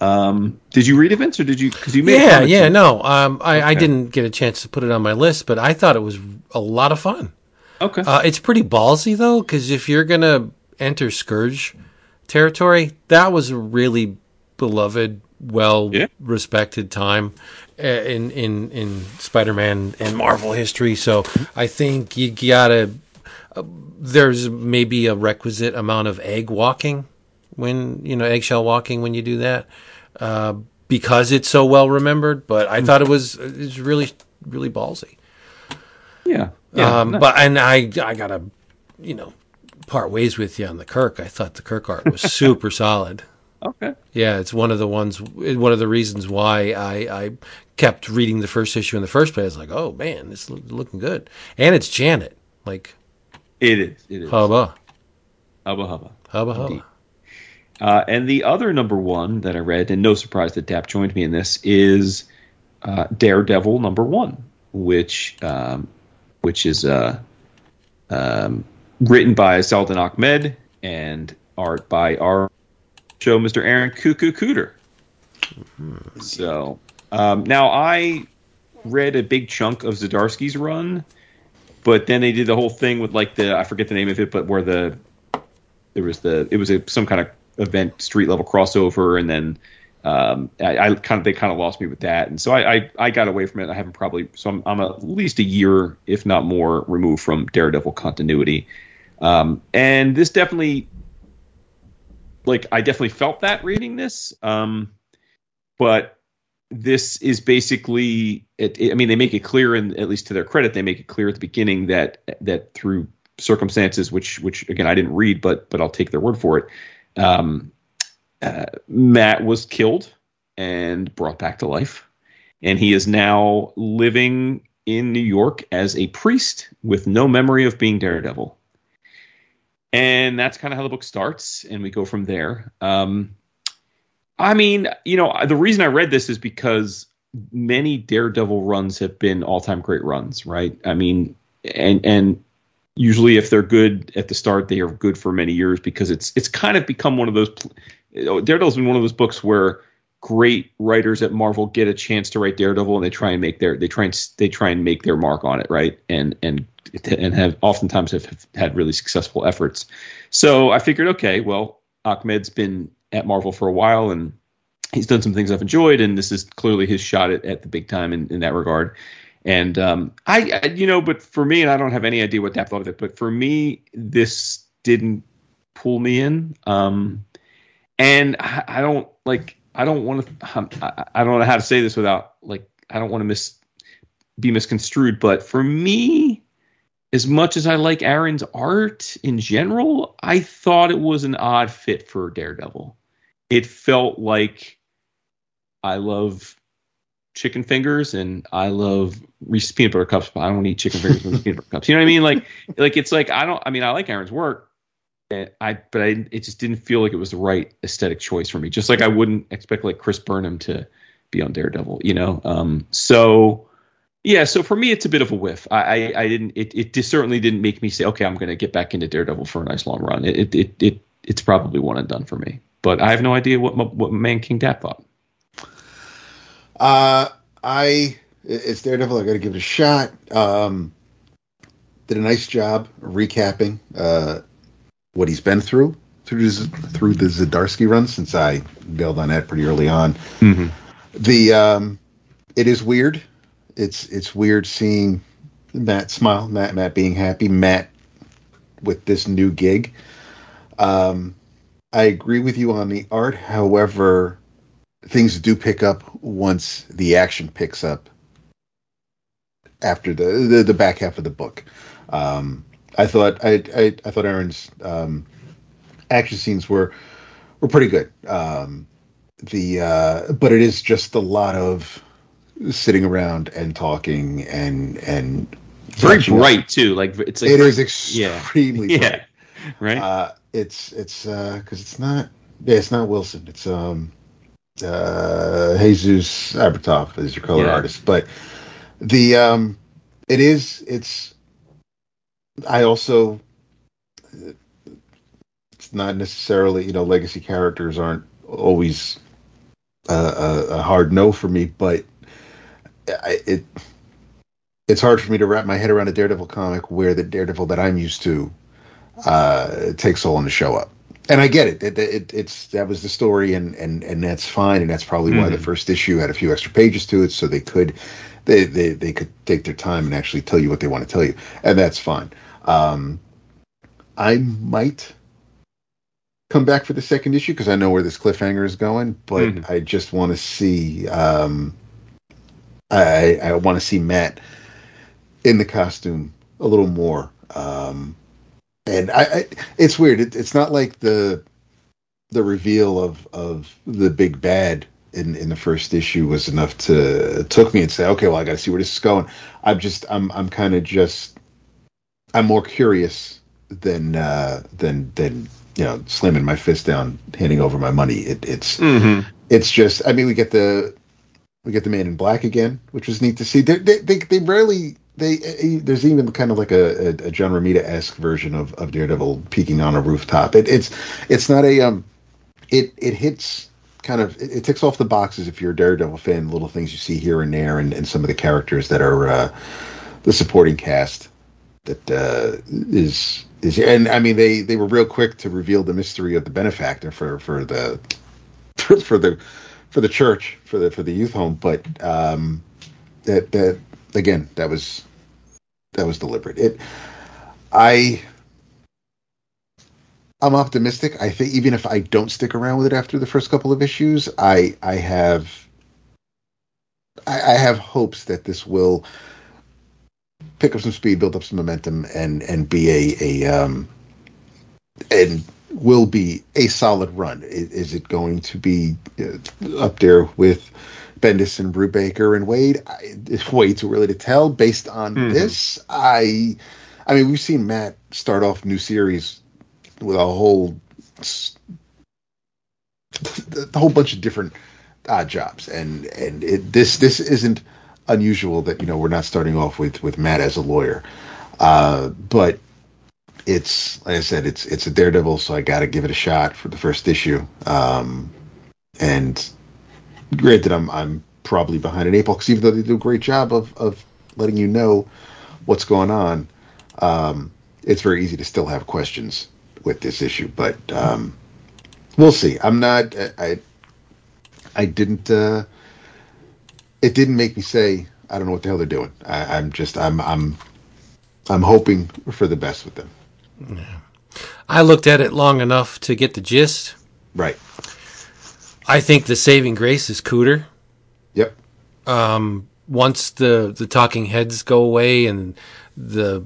D: Um, did you read events or did you? Because you made
B: Yeah, yeah, no. Um, I, I didn't get a chance to put it on my list, but I thought it was a lot of fun.
D: Okay.
B: Uh, it's pretty ballsy though, because if you're gonna enter Scourge territory, that was a really beloved, well
D: Yeah.
B: respected time uh, in in in Spider-Man and Marvel history. So I think you gotta. Uh, there's maybe a requisite amount of egg walking when you know eggshell walking when you do that uh, because it's so well remembered. But I thought it was it's really really ballsy.
D: Yeah. Yeah.
B: Um,
D: no.
B: but and I I gotta you know part ways with you on the Kirk. I thought the Kirk art was super solid.
D: okay.
B: Yeah, it's one of the ones one of the reasons why I I kept reading the first issue in the first place. Like, oh man, this is looking good, and it's Janet. Like
D: It is. It is.
B: hubba
D: Hubba hubba.
B: hubba hubba.
D: Uh, and the other number one that I read, and no surprise that Dap joined me in this, is uh, Daredevil number one, which um, which is uh, um, written by Saladin Ahmed and art by our show, Mr. Aaron Cuckoo Kuder. So um, now I read a big chunk of Zdarsky's run, but then they did the whole thing with like the I forget the name of it, but where the there was the it was a some kind of event street level crossover and then um, I, I kind of they kind of lost me with that. And so I, I I got away from it. I haven't probably so I'm, I'm at least a year if not more removed from Daredevil continuity. Um, and this definitely like I definitely felt that reading this. Um, but this is basically it, it- I mean they make it clear and at least to their credit they make it clear at the beginning that that through circumstances which which again I didn't read but but I'll take their word for it um, uh, Matt was killed and brought back to life and he is now living in New York as a priest with no memory of being Daredevil and that's kind of how the book starts and we go from there um, I mean, you know, the reason I read this is because many Daredevil runs have been all-time great runs, right? I mean, and and usually if they're good at the start, they are good for many years because it's it's kind of become one of those. Daredevil's been one of those books where great writers at Marvel get a chance to write Daredevil and they try and make their they try and they try and make their mark on it, right? And and and have oftentimes have had really successful efforts. So I figured, okay, well, Ahmed's been at Marvel for a while and he's done some things I've enjoyed, and this is clearly his shot at, at the big time in, in that regard. And um, I, I, you know, but for me, and I don't have any idea what Dap thought of it, but for me, this didn't pull me in. Um, and I, don't like, I don't want to, um, I, I don't know how to say this without like, I don't want to miss, be misconstrued, but for me, as much as I like Aaron's art in general, I thought it was an odd fit for Daredevil. It felt like I love chicken fingers and I love Reese's peanut butter cups, but I don't eat chicken fingers with peanut butter cups. You know what I mean? Like, like it's like I don't. I mean, I like Aaron's work, And I but I it just didn't feel like it was the right aesthetic choice for me. Just like I wouldn't expect like Chris Burnham to be on Daredevil, you know. Um, so yeah, so for me it's a bit of a whiff. I I, I didn't it it certainly didn't make me say okay I'm going to get back into Daredevil for a nice long run. It it it, it it's probably one and done for me. But I have no idea what what Man King Dat thought.
C: Uh, I it's Daredevil. I got to give it a shot. Um, did a nice job recapping uh, what he's been through through his, through the Zdarsky run since I bailed on that pretty early on.
D: Mm-hmm.
C: The um, it is weird. It's it's weird seeing Matt smile, Matt Matt being happy, Matt with this new gig. Um, I agree with you on the art. However, things do pick up once the action picks up after the the, the back half of the book. Um, I thought I, I, I thought Aaron's um, action scenes were were pretty good. Um, the uh, but it is just a lot of sitting around and talking and and
D: very bright too. Like it's like
C: it is extremely
D: yeah.
C: bright.
D: yeah. right.
C: Uh, it's it's because uh, it's not yeah it's not Wilson. It's um uh Jesus Aburtov is your color
D: Yeah.
C: artist, but the um it is it's I also it's not necessarily you know legacy characters aren't always uh, a, a hard no for me, but I, it it's hard for me to wrap my head around a Daredevil comic where the Daredevil that I'm used to uh, takes so long to show up. And I get it. It, it. It's that was the story, and and and that's fine, and that's probably why the
D: Mhm.
C: first issue had a few extra pages to it, so they could they they they could take their time and actually tell you what they want to tell you, and that's fine. Um, I might come back for the second issue because I know where this cliffhanger is going, but
D: Mhm.
C: I just want to see. Um, I I want to see Matt in the costume a little more. Um, and I, I it's weird. It, it's not like the the reveal of of the big bad in in the first issue was enough to took me and say, okay, well, I got to see where this is going. I'm just I'm I'm kind of just I'm more curious than uh, than than you know slamming my fist down, handing over my money. It, it's
D: mm-hmm.
C: it's just I mean we get the we get the man in black again, which was neat to see. They they they, they rarely they uh, there's even kind of like a, a, a John Romita esque version of, of Daredevil peeking on a rooftop. It, it's it's not a um it it hits kind of it, it ticks off the boxes if you're a Daredevil fan. Little things you see here and there, and, and some of the characters that are uh, the supporting cast that uh, is is and I mean they they were real quick to reveal the mystery of the benefactor for for the for, for the for the church for the for the youth home, but um, that that again that was that was deliberate. It I I'm optimistic. I think even if I don't stick around with it after the first couple of issues, I I have I, I have hopes that this will pick up some speed, build up some momentum, and and be a a um and will be a solid run. Is, is it going to be uh, up there with Bendis and Brubaker and Waid? I, it's way too early to tell. Based on
D: Mhm.
C: this, I I mean we've seen Matt start off new series with a whole a whole bunch of different odd jobs, and and it, this this isn't unusual that you know we're not starting off with with Matt as a lawyer, uh, but it's like I said, it's it's a Daredevil, so I got to give it a shot for the first issue. Um, and granted, I'm I'm probably behind an eight because even though they do a great job of of letting you know what's going on, um, it's very easy to still have questions with this issue. But um, we'll see. I'm not. I I, didn't. Uh, it didn't make me say I don't know what the hell they're doing. I, I'm just I'm I'm I'm hoping for the best with them. Yeah.
B: I looked at it long enough to get the gist.
C: Right.
B: I think the saving grace is Kuder.
C: Yep.
B: Um, once the the talking heads go away and the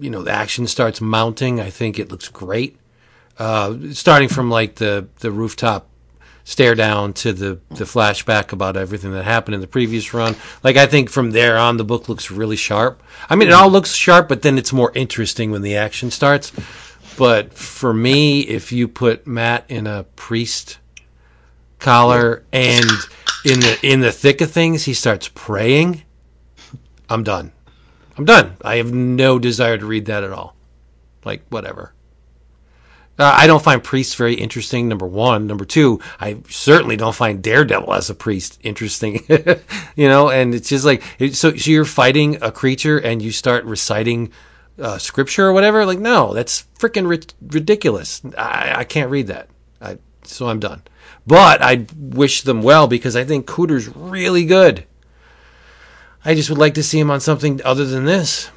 B: you know the action starts mounting, I think it looks great. Uh, starting from like the the rooftop stare down to the the flashback about everything that happened in the previous run. Like I think from there on, the book looks really sharp. I mean, it all looks sharp, but then it's more interesting when the action starts. But for me, if you put Matt in a priest collar and in the in the thick of things, he starts praying. I'm done. I'm done. I have no desire to read that at all. Like whatever. Uh, I don't find priests very interesting. Number one, number two, I certainly don't find Daredevil as a priest interesting. you know, and it's just like so. So you're fighting a creature and you start reciting uh, scripture or whatever. Like, no, that's freaking ri- ridiculous. I, I can't read that. I, so I'm done. But I wish them well because I think Kuder's really good. I just would like to see him on something other than this.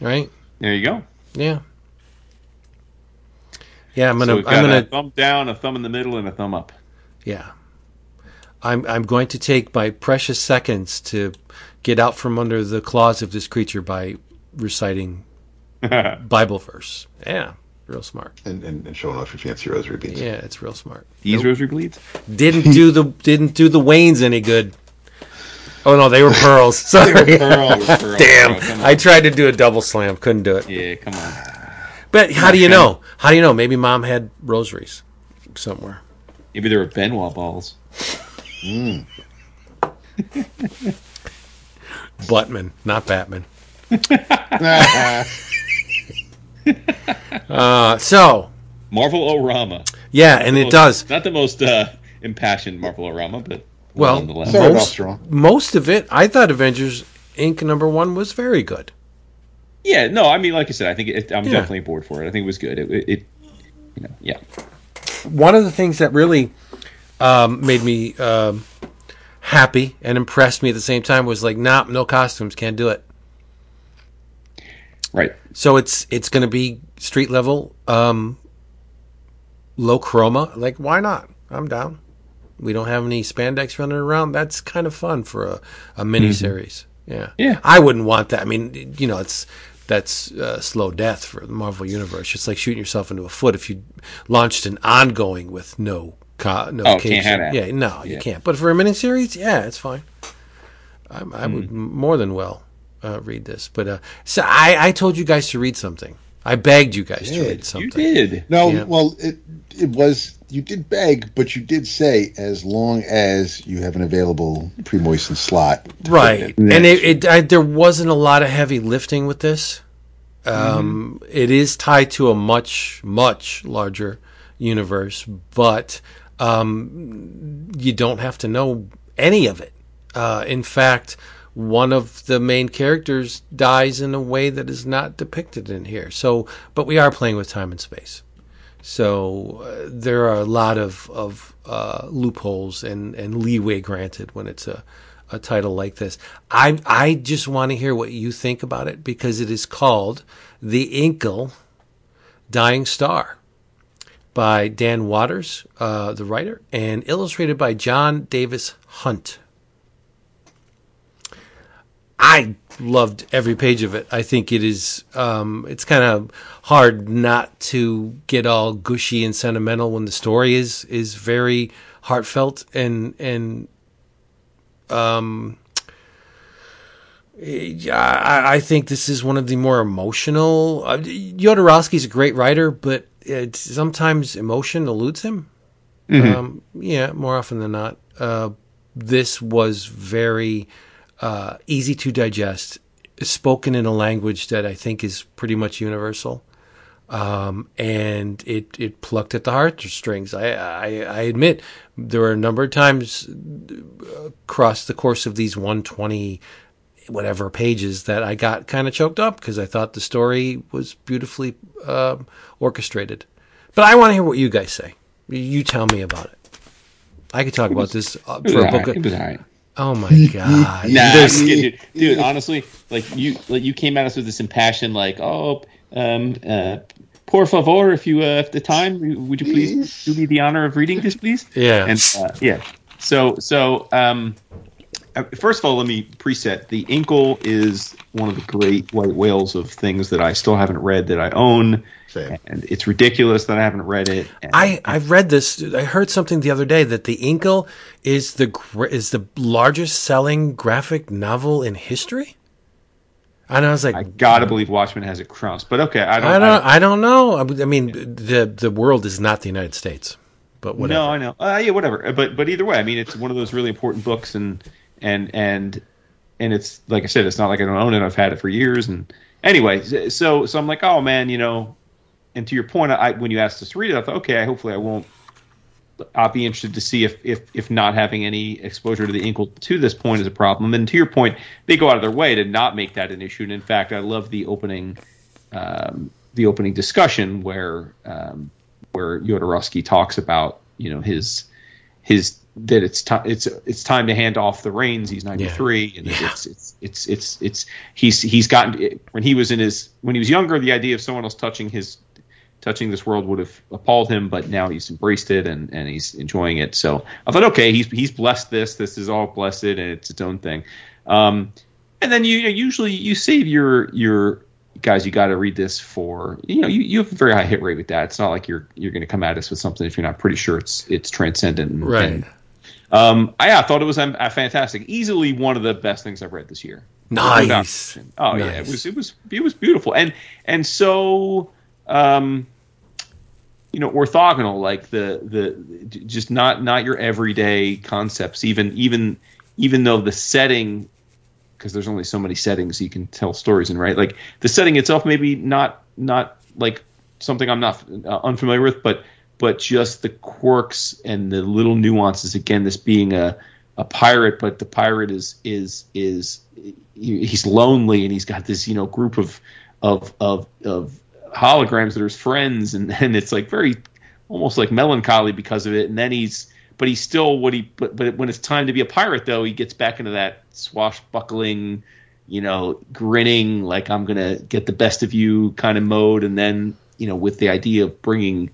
B: Right?
D: There you go.
B: Yeah. Yeah, I'm gonna.
D: we've got
B: I'm gonna.
D: thumb down, a thumb in the middle, and a thumb up.
B: Yeah. I'm. I'm going to take my precious seconds to get out from under the claws of this creature by reciting Bible verse. Yeah, real smart.
C: and, and, and showing off your fancy rosary beads.
B: Yeah, it's real smart.
D: These rosary beads
B: Didn't do the didn't do the Waynes any good. Oh no, they were pearls. Sorry.
D: Pearl, pearl, pearl,
B: Damn, I tried to do a double slam, couldn't do it.
D: Yeah, come on.
B: But how do you know? How do you know? Maybe mom had rosaries somewhere.
D: Maybe there were Benoit balls.
B: Buttman, not Batman. Uh, so
D: Marvel Orama.
B: yeah, and it does.
D: Not the most uh, impassioned Marvel Orama, but
B: Well,
D: nonetheless.
C: Started off
B: Most- Most of it, I thought Avengers Inc. number one was very good.
D: Yeah, no, I mean, like I said, I think it, I'm
B: Yeah.
D: definitely bored for it. I think it was good. It, it, it you know, yeah.
B: One of the things that really um, made me um, happy and impressed me at the same time was like, nah, no costumes, can't do it.
D: Right.
B: So it's it's going to be street level, um, low chroma. Like, why not? I'm down. We don't have any spandex running around. That's kind of fun for a, a mini series. Yeah,
D: Yeah.
B: I wouldn't want that. I mean, you know, it's that's uh, slow death for the Marvel universe. It's like shooting yourself into a foot if you launched an ongoing with no co- no
D: Oh,
B: cage
D: can't have that.
B: Yeah, no, you can't. But for a mini series, yeah, it's fine. I, I would
D: Hmm.
B: more than well uh, read this. But uh, so I, I told you guys to read something. I begged you guys to
C: did.
B: read
D: You
B: something.
D: did.
C: No,
B: Yeah.
C: well, it it was you did beg, but you did say as long as you have an available pre-moistened slot.
B: right
C: it
B: and it, it I, there wasn't a lot of heavy lifting with this um, it is tied to a much much larger universe but um, you don't have to know any of it uh, in fact one of the main characters dies in a way that is not depicted in here so but we are playing with time and space so uh, there are a lot of of uh, loopholes and, and leeway granted when it's a, a title like this. I I just want to hear what you think about it because it is called The Incal Dying Star by Dan Watters, uh, the writer, and illustrated by Jon-Davis Hunt. I loved every page of it. I think it is. Um, it's kind of hard not to get all gushy and sentimental when the story is is very heartfelt and and um. I, I think this is one of the more emotional. Uh, Jodorowsky's a great writer, but it's, sometimes emotion eludes him. Um, yeah, more often than not. Uh, this was very uh, easy to digest, spoken in a language that I think is pretty much universal. Um, and it, it plucked at the heartstrings. I, I, I admit there were a number of times across the course of these 120 whatever pages that I got kind of choked up because I thought the story was beautifully um orchestrated. But I want to hear what you guys say. You tell me about it. I could talk about this uh, for a book.
D: right. It was all right.
B: Oh my god!
D: Nah,
B: There's-
D: I'm dude. dude. Honestly, like you, like you came at us with this impassioned, like, oh, um, uh, por favor, if you uh, have the time, would you please do me the honor of reading this, please?
B: Yeah.
D: And uh, yeah, so so um, uh, first of all, let me preset. The Incal is one of the great white whales of things that I still haven't read that I own,
C: Same.
D: and it's ridiculous that I haven't read it. And
B: I I've read this. I heard something the other day that the Incal is the is the largest selling graphic novel in history. And I was like,
D: I gotta believe Watchmen has it crossed, but okay, I don't.
B: I don't, I don't know. I mean, the the world is not the United States, but whatever.
D: No, I know. Uh, yeah, whatever. But but either way, I mean, it's one of those really important books, and and and and it's like I said, it's not like I don't own it. I've had it for years, and anyway, so so I'm like, oh man, you know. And to your point, I when you asked us to read it, I thought, okay, hopefully I won't. I'll be interested to see if if if not having any exposure to the Incal to this point is a problem. And to your point, they go out of their way to not make that an issue. And in fact, I love the opening. Um, the opening discussion where um, where Jodorowsky talks about you know his his that it's time it's it's time to hand off the reins. He's ninety three,
B: Yeah.
D: and
B: Yeah.
D: it's, it's it's it's it's he's he's gotten when he was in his when he was younger, the idea of someone else touching his touching this world would have appalled him, but now he's embraced it and and he's enjoying it. So I thought, okay, he's he's blessed this. This is all blessed, and it's its own thing. Um, and then you, you know, usually you save your your guys. You got to read this for you know you, you have a very high hit rate with that. It's not like you're you're going to come at us with something if you're not pretty sure it's it's transcendent. And,
B: Right.
D: and, um, I, yeah, I thought it was um, fantastic. Easily one of the best things I've read this year.
B: Nice.
D: Oh yeah, it was it was it was beautiful and and so um, you know orthogonal like the the just not not your everyday concepts. Even even even though the setting because there's only so many settings you can tell stories in right? Like the setting itself maybe not not like something I'm not uh, unfamiliar with but but just the quirks and the little nuances again this being a a pirate but the pirate is is is he's lonely and he's got this you know group of of of of holograms that are his friends and and it's like very almost like melancholy because of it. And then he's but he's still what he but, but when it's time to be a pirate though he gets back into that swashbuckling you know grinning like i'm gonna get the best of you kind of mode. And then you know with the idea of bringing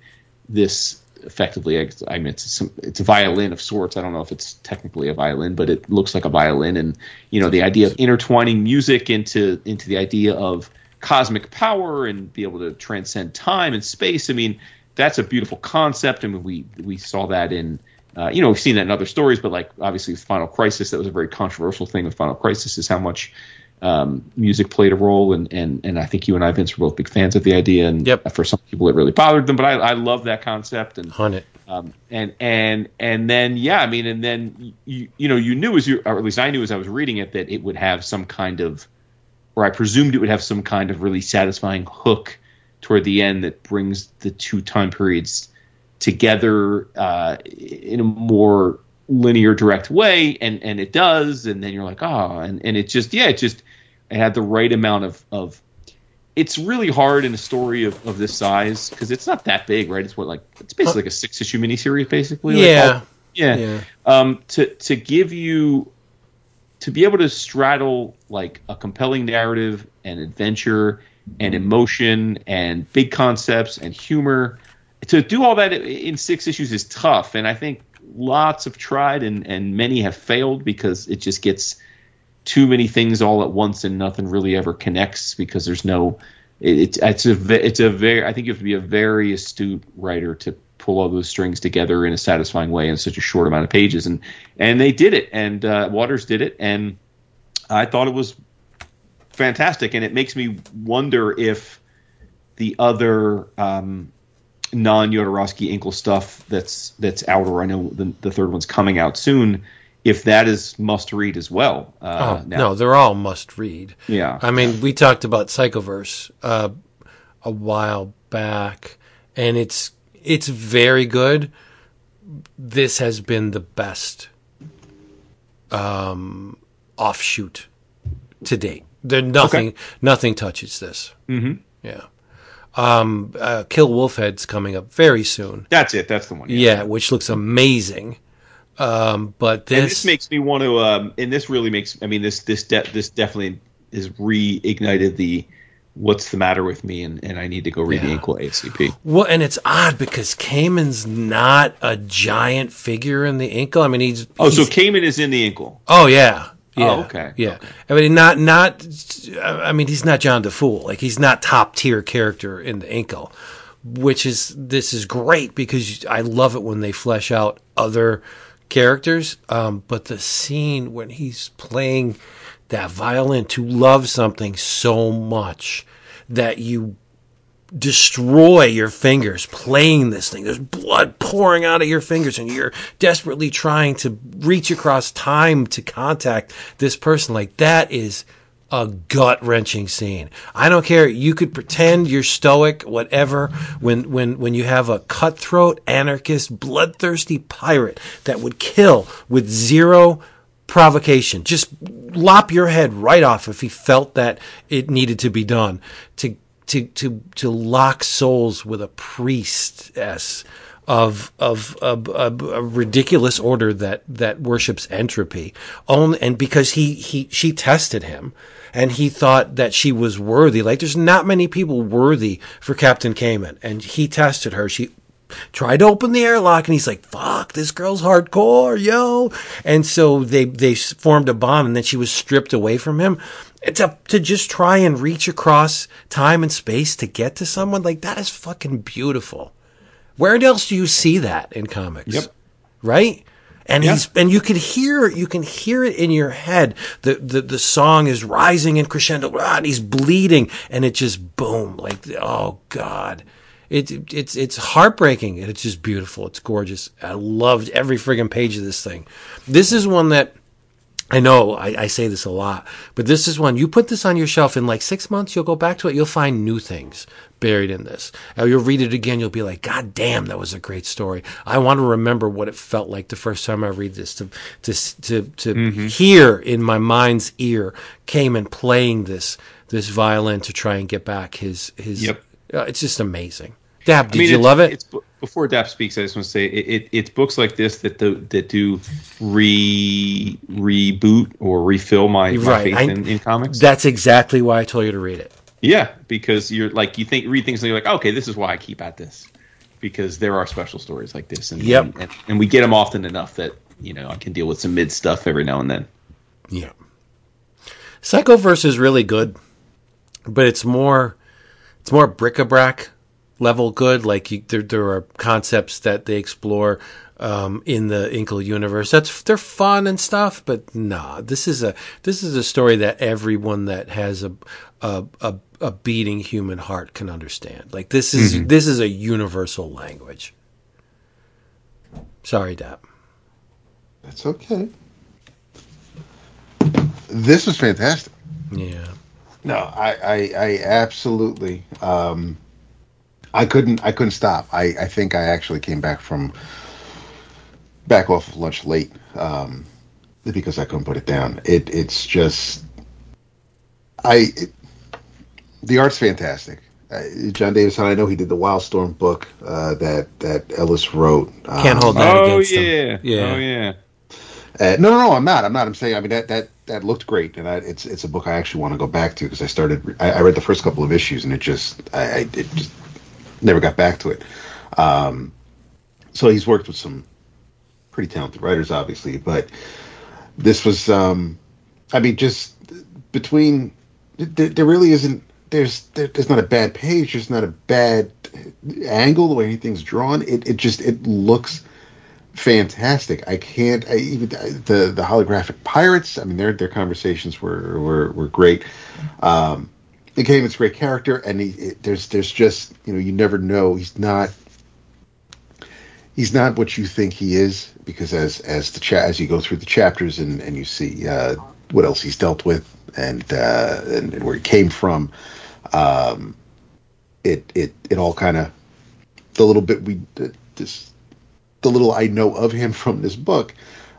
D: this effectively I mean it's some, it's a violin of sorts. I don't know if it's technically a violin but it looks like a violin. And you know the idea of intertwining music into into the idea of cosmic power and be able to transcend time and space I mean that's a beautiful concept I mean we we saw that in uh, you know we've seen that in other stories but like obviously with Final Crisis that was a very controversial thing with Final Crisis is how much um, music played a role, and, and and I think you and I, Vince, were both big fans of the idea. And
B: Yep.
D: for some people, it really bothered them, but I, I love that concept. And
B: Hunt it.
D: um, and and and then yeah, I mean, and then you you know you knew as you, or at least I knew as I was reading it that it would have some kind of, or I presumed it would have some kind of really satisfying hook toward the end that brings the two time periods together uh, in a more linear, direct way, and and it does, and then you're like, oh, and and it just yeah, it just it had the right amount of of. It's really hard in a story of, of this size because it's not that big, right? It's what like it's basically like a six issue miniseries, basically. like,
B: Yeah.
D: all- yeah.
B: Yeah.
D: Um, to to give you to be able to straddle like a compelling narrative and adventure and emotion and big concepts and humor to do all that in six issues is tough. And i think lots have tried and and many have failed because it just gets too many things all at once and nothing really ever connects because there's no it, it's it's a it's a very I think you have to be a very astute writer to pull all those strings together in a satisfying way in such a short amount of pages and and they did it and uh, Watters did it and I thought it was fantastic and it makes me wonder if the other um, non Jodorowsky Incal stuff that's that's out or I know the, the third one's coming out soon if that is must read as well uh,
B: Oh
D: now.
B: no, they're all must read.
D: Yeah.
B: I mean, we talked about Psychoverse uh, a while back, and it's it's very good. This has been the best um, offshoot to date. There nothing nothing touches this. Mm-hmm. Yeah. Um, uh, Kill Wolfhead's coming up very soon.
D: That's it. That's the one.
B: Yeah, which looks amazing. Um, but this,
D: And this makes me want to. Um, and this really makes. I mean, this this de- this definitely has reignited the what's the matter with me, and, and I need to go read the
B: Yeah.
D: Incal ASCP.
B: Well, and it's odd because Cayman's not a giant figure in the Incal. I mean, he's
D: Oh, so
B: he's-
D: Cayman is in the Incal.
B: oh yeah, yeah,
D: Oh, okay,
B: yeah. I mean, not not. I mean, he's not John Difool. Like he's not top tier character in the Incal, which is this is great because I love it when they flesh out other characters. Um, but the scene when he's playing that violin, to love something so much that you destroy your fingers playing this thing. There's blood pouring out of your fingers and you're desperately trying to reach across time to contact this person. Like that is a gut wrenching scene. I don't care. You could pretend you're stoic, whatever. When, when, when you have a cutthroat, anarchist, bloodthirsty pirate that would kill with zero provocation, just lop your head right off if he felt that it needed to be done to to to to lock souls with a priestess of of a, ridiculous order that that worships entropy. Only and because he he she tested him and he thought that she was worthy. Like there's not many people worthy for Captain Cayman, and he tested her. She tried to open the airlock and he's like fuck this girl's hardcore yo and so they they formed a bond and then she was stripped away from him to to just try and reach across time and space to get to someone like that is fucking beautiful. Where else do you see that in comics?
D: Yep.
B: Right? And
D: Yeah.
B: he's and you can hear you can hear it in your head. The the the song is rising in crescendo, ah, and he's bleeding, and it just boom, like oh god. It, it's it's heartbreaking and it's just beautiful. It's gorgeous. I loved every friggin' page of this thing. This is one that I know I, I say this a lot, but this is one you put this on your shelf in like six months, you'll go back to it, you'll find new things buried in this. Or you'll read it again, you'll be like, God damn, that was a great story. I want to remember what it felt like the first time I read this to to to, to hear in my mind's ear Cayman playing this this violin to try and get back his his.
D: Yep.
B: Uh, it's just amazing. Dab, did
D: I mean,
B: you love it?
D: It's, before Dap speaks, I just want to say it, it, it's books like this that do, that do re reboot or refill my, my
B: Right,
D: faith
B: I-
D: in, in comics.
B: That's exactly why I told you to read it.
D: yeah, because you're like you think read things and you're like, okay, this is why I keep at this because there are special stories like this, and
B: Yep.
D: and, and we get them often enough that you know I can deal with some mid stuff every now and then.
B: Yeah. Psychoverse is really good, but it's more it's more bric-a-brac level good. Like you, there there are concepts that they explore um, in the Incal universe. That's they're fun and stuff, but nah, this is a this is a story that everyone that has a a a, a beating human heart can understand. Like this is this is a universal language. Sorry, Dap.
C: That's okay. This was fantastic.
B: Yeah.
C: No, I, I, I absolutely. Um, I couldn't, I couldn't stop. I, I think I actually came back from back off of lunch late um, because I couldn't put it down. It, it's just, I, it, the art's fantastic. Uh, John Davison, I know he did the Wildstorm book uh, that that Ellis wrote. Um,
B: Can't hold that
D: oh
B: against them.
D: yeah,
B: Yeah.
D: oh yeah.
C: Uh, no, no, no, I'm not. I'm not. I'm saying. I mean, that that that looked great, and I, it's it's a book I actually want to go back to because I started. I, I read the first couple of issues, and it just I, I it just never got back to it. Um, so he's worked with some pretty talented writers, obviously, but this was. Um, I mean, just between there, there really isn't. There's there, there's not a bad page. There's not a bad angle the way anything's drawn. It it just it looks fantastic. I can't I, even the the holographic pirates. I mean, their their conversations were were, were great. Um, it gave its great character, and he, it, there's there's just you know you never know. He's not he's not what you think he is because as as the cha- as you go through the chapters and and you see uh, what else he's dealt with and uh, and, and where he came from, um, it it it all kind of the little bit we this the little I know of him from this book,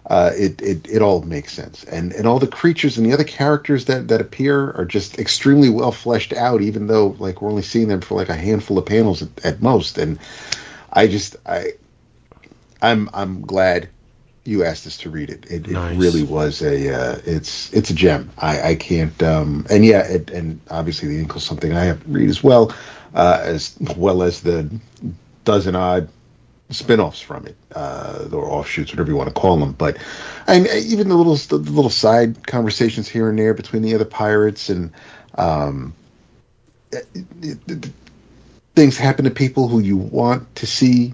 C: uh, it, it it all makes sense, and and all the creatures and the other characters that that appear are just extremely well fleshed out, even though like we're only seeing them for like a handful of panels at, at most, and I just I I'm I'm glad you asked us to read it. It,
B: Nice.
C: it really was a uh, it's it's a gem. I I can't um and yeah it, and obviously the Incal's something I have to read as well, uh, as well as the dozen odd spin-offs from it uh or offshoots whatever you want to call them but and even the little the little side conversations here and there between the other pirates and um it- it- it- things happen to people who you want to see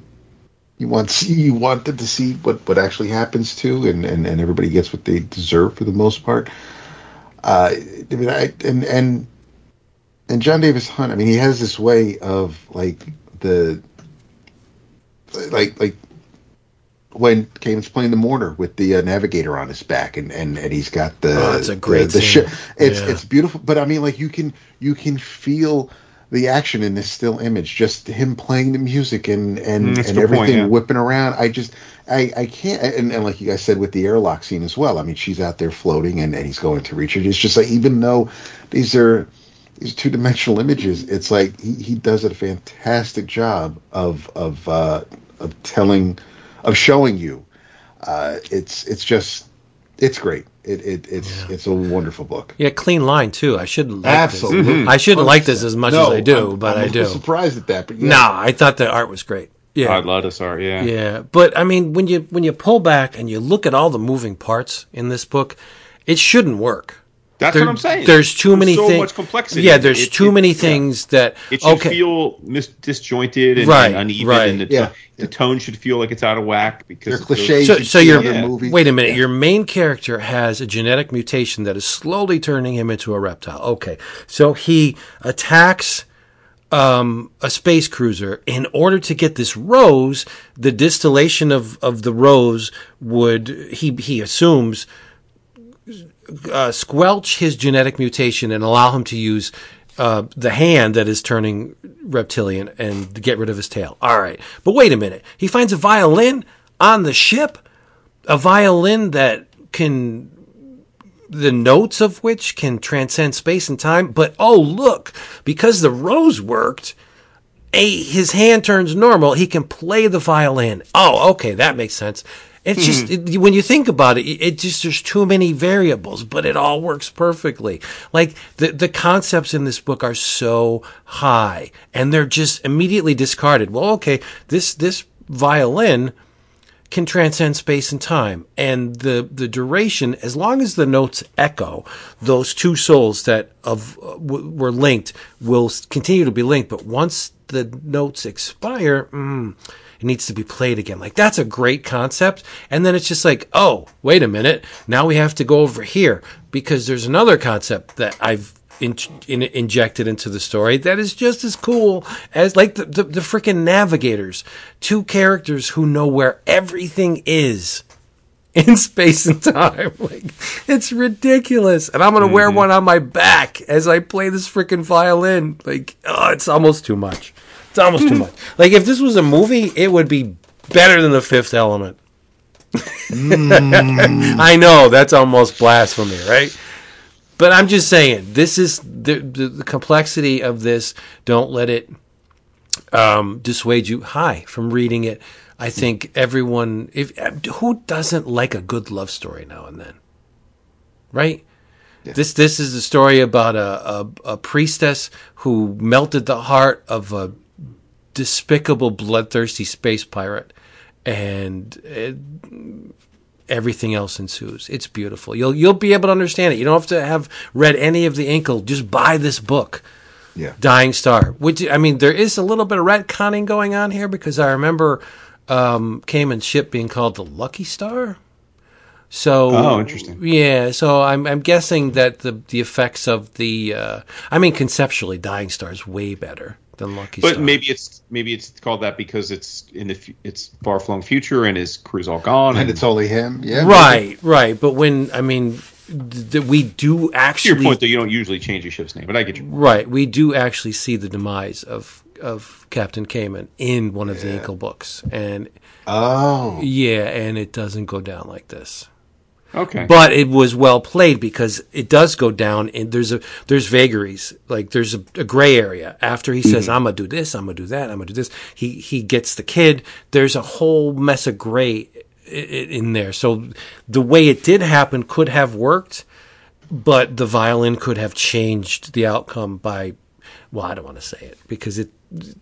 C: you want see you want them to see what what actually happens to and and, and everybody gets what they deserve for the most part Uh, I mean, I, and and and Jon-Davis Hunt. I mean, he has this way of like the like like when Cayman's playing the Mourner with the uh, navigator on his back, and, and, and he's got the
B: Oh, it's a great
C: the, the
B: scene.
C: shi- It's
B: Yeah.
C: it's beautiful, but I mean, like you can you can feel the action in this still image, just him playing the music and and,
D: Mm,
C: and
D: good point,
C: everything
D: yeah.
C: whipping around. I just I I can't, and, and like you guys said with the airlock scene as well. I mean, she's out there floating, and, and he's going to reach her. It's just like even though these are these two dimensional images, it's like he, he does a fantastic job of of uh, of telling of showing you. Uh, it's it's just it's great. It, it it's it's a wonderful book.
B: Yeah, clean line too. I shouldn't like
C: Absolutely.
B: this. I shouldn't like this as much
C: No,
B: as I do,
C: I'm-
B: but
C: I'm
B: I
C: a
B: do.
C: little surprised at that, but yeah.
B: No, I thought the art was great. Yeah.
D: Todd Lettuce art, yeah.
B: Yeah, but I mean, when you when you pull back and you look at all the moving parts in this book, it shouldn't work.
D: That's
B: There-
D: what I'm saying.
B: There's too many
D: so
B: things.
D: much complexity.
B: Yeah, there's
D: It-
B: too
D: it-
B: many
D: yeah.
B: things that.
D: It should
B: okay,
D: feel mis- disjointed and,
B: Right,
D: and uneven,
B: right.
D: and the,
C: Yeah.
D: the tone should feel like it's out of whack because
C: They're
D: of
C: cliches.
B: so
C: you
B: so
C: see
B: your
D: Yeah.
B: wait a minute. Your main character has a genetic mutation that is slowly turning him into a reptile. Okay, so he attacks um, a space cruiser in order to get this rose. The distillation of of the rose would he he assumes uh, squelch his genetic mutation and allow him to use uh, the hand that is turning reptilian and get rid of his tail. All right. But wait a minute. He finds a violin on the ship, a violin that can. The notes of which can transcend space and time, but oh look, because the rose worked, a his hand turns normal. He can play the violin. Oh, okay, that makes sense. It's just it, when you think about it, it just there's too many variables, but it all works perfectly. Like the the concepts in this book are so high, and they're just immediately discarded. Well, okay, this this violin can transcend space and time and the the duration as long as the notes echo those two souls that of uh, w- were linked will continue to be linked but once the notes expire mm, it needs to be played again. Like that's a great concept. And then it's just like oh wait a minute. Now we have to go over here. Because there's another concept that I've in, in, injected into the story that is just as cool as like the, the, the freaking navigators. Two characters who know where everything is in space and time. Like it's ridiculous. And i'm gonna wear mm-hmm. one on my back as i play this freaking violin. Like oh it's almost too much it's almost too much like if this was a movie it would be better than the fifth element i know that's almost blasphemy right but I'm just saying, this is the, the, the complexity of this. Don't let it um, dissuade you high from reading it. I think everyone, if who doesn't like a good love story now and then, right? This this is a story about a, a, a priestess who melted the heart of a despicable, bloodthirsty space pirate, and it, everything else ensues. It's beautiful. You'll you'll be able to understand it. You don't have to have read any of the Incal. Just buy this book.
C: Yeah.
B: Dying Star. Which I mean, there is a little bit of retconning going on here because I remember um, Cayman's ship being called the Lucky Star. So
D: Oh, interesting.
B: Yeah, so I'm I'm guessing that the the effects of the uh, I mean conceptually, Dying Star is way better than Lucky
D: But
B: Star.
D: maybe it's maybe it's called that because it's in the it's far flung future and his crew's all gone
C: and it's only him. Yeah,
B: right, right. But when I mean, th- th- we do
D: to
B: actually
D: your point though you don't usually change your ship's name, but I get you.
B: Right, we do actually see the demise of of Captain Cayman in one of the Incal books, and
C: Oh,
B: yeah, and it doesn't go down like this.
D: Okay.
B: But it was well played because it does go down, and there's a there's vagaries, like there's a, a gray area after he says, mm-hmm. "I'm gonna do this, I'm gonna do that, I'm gonna do this." He he gets the kid. There's a whole mess of gray in there. So the way it did happen could have worked, but the violin could have changed the outcome by well i don't want to say it because it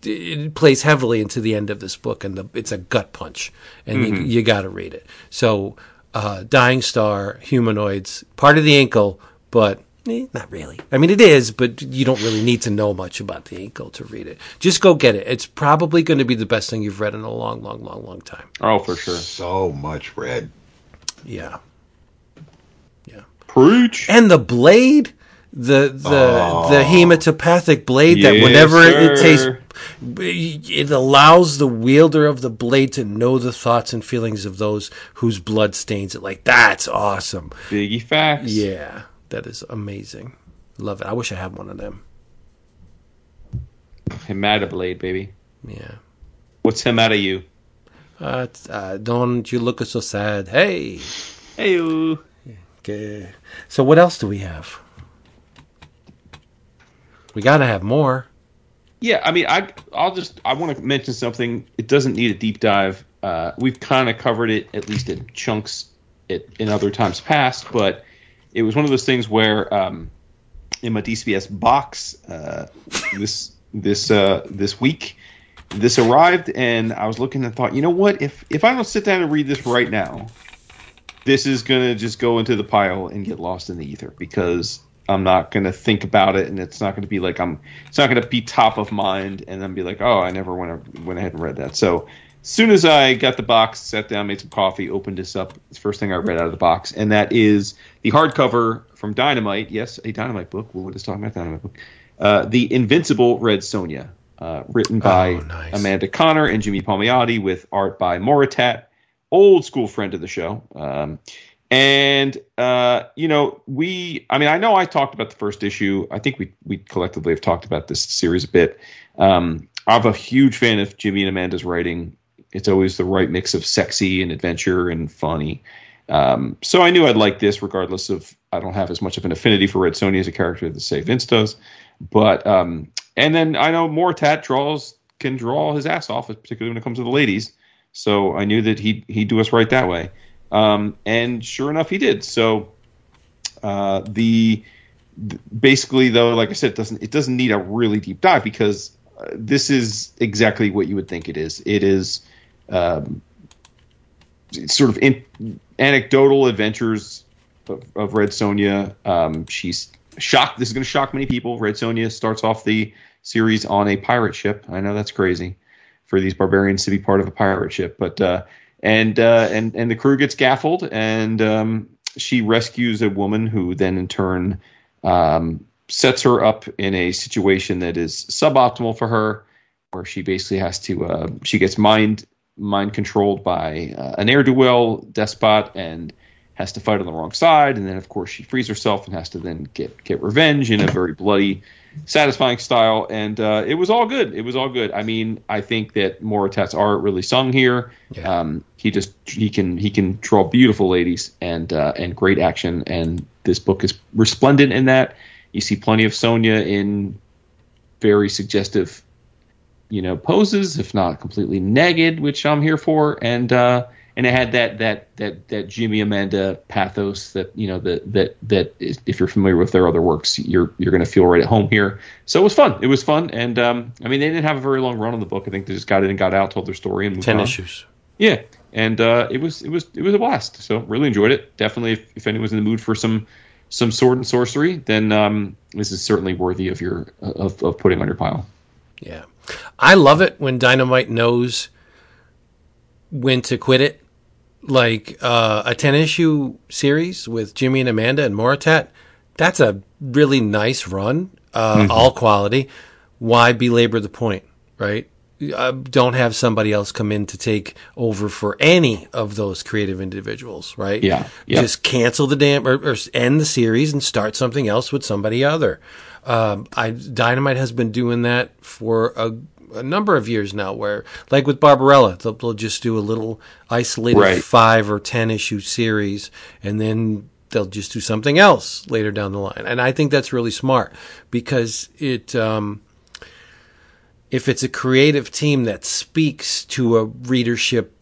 B: it plays heavily into the end of this book and the, it's a gut punch and you, mm-hmm. you got to read it so uh, dying star humanoids part of the Incal but eh, not really i mean it is but you don't really need to know much about the Incal to read it just go get it it's probably going to be the best thing you've read in a long long long long time
D: oh, for sure.
C: so much red.
B: yeah yeah
D: Preach.
B: and the blade, the the the hematopathic blade that whenever it, it tastes,
D: sir.
B: It allows the wielder of the blade to know the thoughts and feelings of those whose blood stains it. Like that's awesome.
D: Biggie facts.
B: Yeah, that is amazing. Love it. I wish I had one of them.
D: Hemata blade, baby.
B: Yeah.
D: What's Hemata you?
B: Uh, uh, don't you look so sad? Hey.
D: Hey, you.
B: Okay. So what else do we have? We got to have more.
D: Yeah, I mean, I I'll just I want to mention something. It doesn't need a deep dive. Uh, we've kind of covered it at least in chunks it, in other times past, but it was one of those things where um, in my DCBS box uh, this this uh, this week this arrived, and I was looking and thought, you know what? If if I don't sit down and read this right now, this is gonna just go into the pile and get lost in the ether because I'm not gonna think about it, and it's not gonna be like I'm. It's not gonna be top of mind, and then be like, oh, I never went went ahead and read that. So as soon as I got the box, sat down, made some coffee, opened this up, it's the first thing I read out of the box, and that is the hardcover from Dynamite. Yes, a Dynamite book. Wood just talking about Dynamite book. Uh, the Invincible Red Sonja, uh, written by
B: Oh, nice.
D: Amanda Conner and Jimmy Palmiotti, with art by Moritat, old school friend of the show. Um, and uh, you know, we I mean, I know I talked about the first issue. I think we we collectively have talked about this series a bit. Um, I'm a huge fan of Jimmy and Amanda's writing. It's always the right mix of sexy and adventure and funny. Um, so I knew I'd like this, regardless of I don't have as much of an affinity for Red Sonja as a character as say Vince does. But um, and then I know Moritat draws can draw his ass off, particularly when it comes to the ladies. So I knew that he he'd do us right that way. Um, and sure enough, he did. So uh, the basically though, like I said, it doesn't it doesn't need a really deep dive because uh, this is exactly what you would think it is. It is um, sort of in, anecdotal adventures of, of Red Sonja. Um, she's shocked. This is going to shock many people. Red Sonja starts off the series on a pirate ship. I know that's crazy for these barbarians to be part of a pirate ship, but uh, and uh, and and the crew gets gaffled, and um, she rescues a woman who then in turn um, sets her up in a situation that is suboptimal for her, where she basically has to uh, she gets mind mind controlled by uh, an ne'er do well despot and has to fight on the wrong side, and then of course she frees herself and has to then get get revenge in a very bloody, satisfying style. And uh, it was all good. It was all good. I mean, I think that Moritat's art really sung here.
B: Yeah.
D: Um, he just he can he can draw beautiful ladies and uh, and great action, and this book is resplendent in that. You see plenty of Sonja in very suggestive, you know, poses, if not completely naked, which I'm here for, and uh, and it had that that that that Jimmy Amanda pathos that you know that that that if you're familiar with their other works, you're you're going to feel right at home here. So it was fun. It was fun, and um, I mean they didn't have a very long run on the book. I think they just got in and got out, told their story, and moved
B: Ten
D: on.
B: issues.
D: Yeah, and uh, it was it was it was a blast. So really enjoyed it. Definitely, if, if anyone's in the mood for some some sword and sorcery, then um, this is certainly worthy of your of, of putting on your pile.
B: Yeah. I love it when Dynamite knows when to quit it. Like uh, a 10 issue series with Jimmy and Amanda and Moritat, that's a really nice run, uh, all quality. Why belabor the point, right? Uh, don't have somebody else come in to take over for any of those creative individuals, right?
D: Yeah, yeah.
B: Just cancel the damn or, or end the series and start something else with somebody other. Um, I Dynamite has been doing that for a, a number of years now. Where, like with Barbarella, they'll, they'll just do a little isolated
D: Right.
B: five or ten issue series, and then they'll just do something else later down the line. And I think that's really smart because it. Um, if it's a creative team that speaks to a readership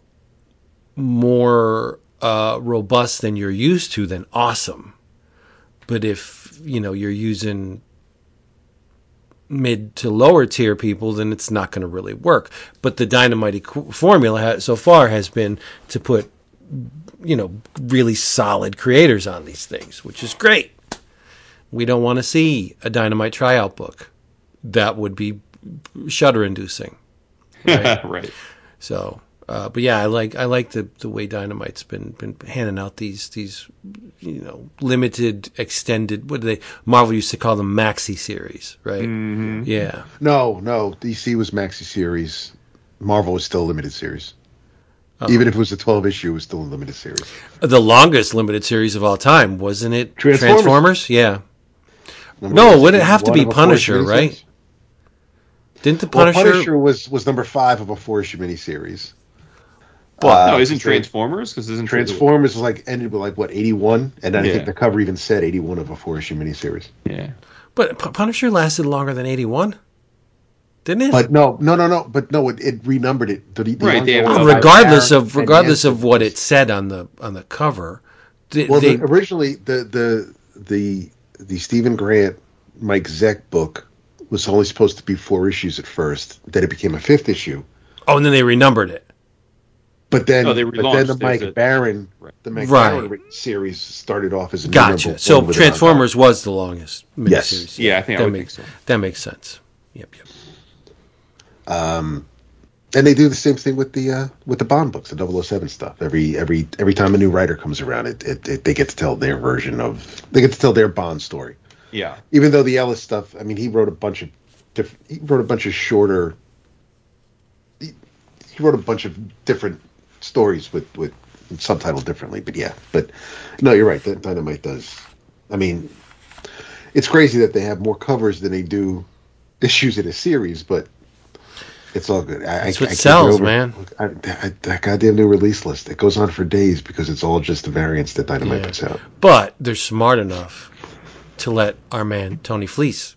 B: more uh, robust than you're used to, then awesome. But if you know you're using mid to lower tier people, then it's not going to really work. But the dynamite formula so far has been to put you know really solid creators on these things, which is great. We don't want to see a dynamite tryout book. That would be shudder inducing.
D: right.
B: So Uh, but yeah, I like I like the, the way Dynamite's been been handing out these these you know limited extended what do they Marvel used to call them maxi series, right?
D: Mm-hmm.
B: Yeah,
C: No, no. DC was maxi series. Marvel was still a limited series. Even if it was a 12 issue, it was still a limited series.
B: the longest limited series of all time, wasn't it?
C: Transformers.
B: Yeah.
C: Number
B: No, wouldn't it have to be
C: of a four
B: Punisher, right? Didn't the
C: Well,
B: Punisher?
C: Punisher, was was number five of a four issue miniseries.
D: Well,
C: Uh,
D: no, isn't Transformers? Because isn't
C: Transformers was like ended with like what 81, and I
D: Yeah.
C: think the cover even said 81 of a four issue miniseries.
D: Yeah.
B: but P- Punisher lasted longer than eighty one, didn't it?
C: But no, no, no, no. But no, it, it renumbered it. The, the
D: Right, they have-
C: ongoing
B: regardless of regardless of what it said on the on the cover, they,
C: Well,
B: they-
C: the, originally the the the the Steven Grant Mike Zeck book was only supposed to be four issues at first. Then it became a fifth issue.
B: oh, and then they renumbered it.
C: But then,
D: Oh,
C: but then the Mike
D: a-
C: Baron,
D: Right.
C: the Mike
B: Right.
C: Baron series started off as a
B: Gotcha. So
C: one with it on top.
B: Transformers was the longest
C: Yes.
B: miniseries.
D: Yeah, I think
B: that
D: would
B: makes
D: think so.
B: that makes sense. Yep, yep.
C: Um, and they do the same thing with the uh, with the Bond books, the 007 stuff. Every every every time a new writer comes around, it, it, it they get to tell their version of they get to tell their Bond story.
D: Yeah.
C: Even though the Ellis stuff, I mean, he wrote a bunch of diff- he wrote a bunch of shorter. He, he wrote a bunch of different stories with with subtitled differently, but yeah, but no, you're right. That Dynamite does. I mean, it's crazy that they have more covers than they do issues in a series, but it's all good. I,
B: That's
C: I,
B: what
C: I
B: sells,
C: over-
B: man.
C: I, I, that goddamn new release list. It goes on for days because it's all just the variants that Dynamite
B: Yeah.
C: puts out.
B: But they're smart enough to let our man Tony Fleecs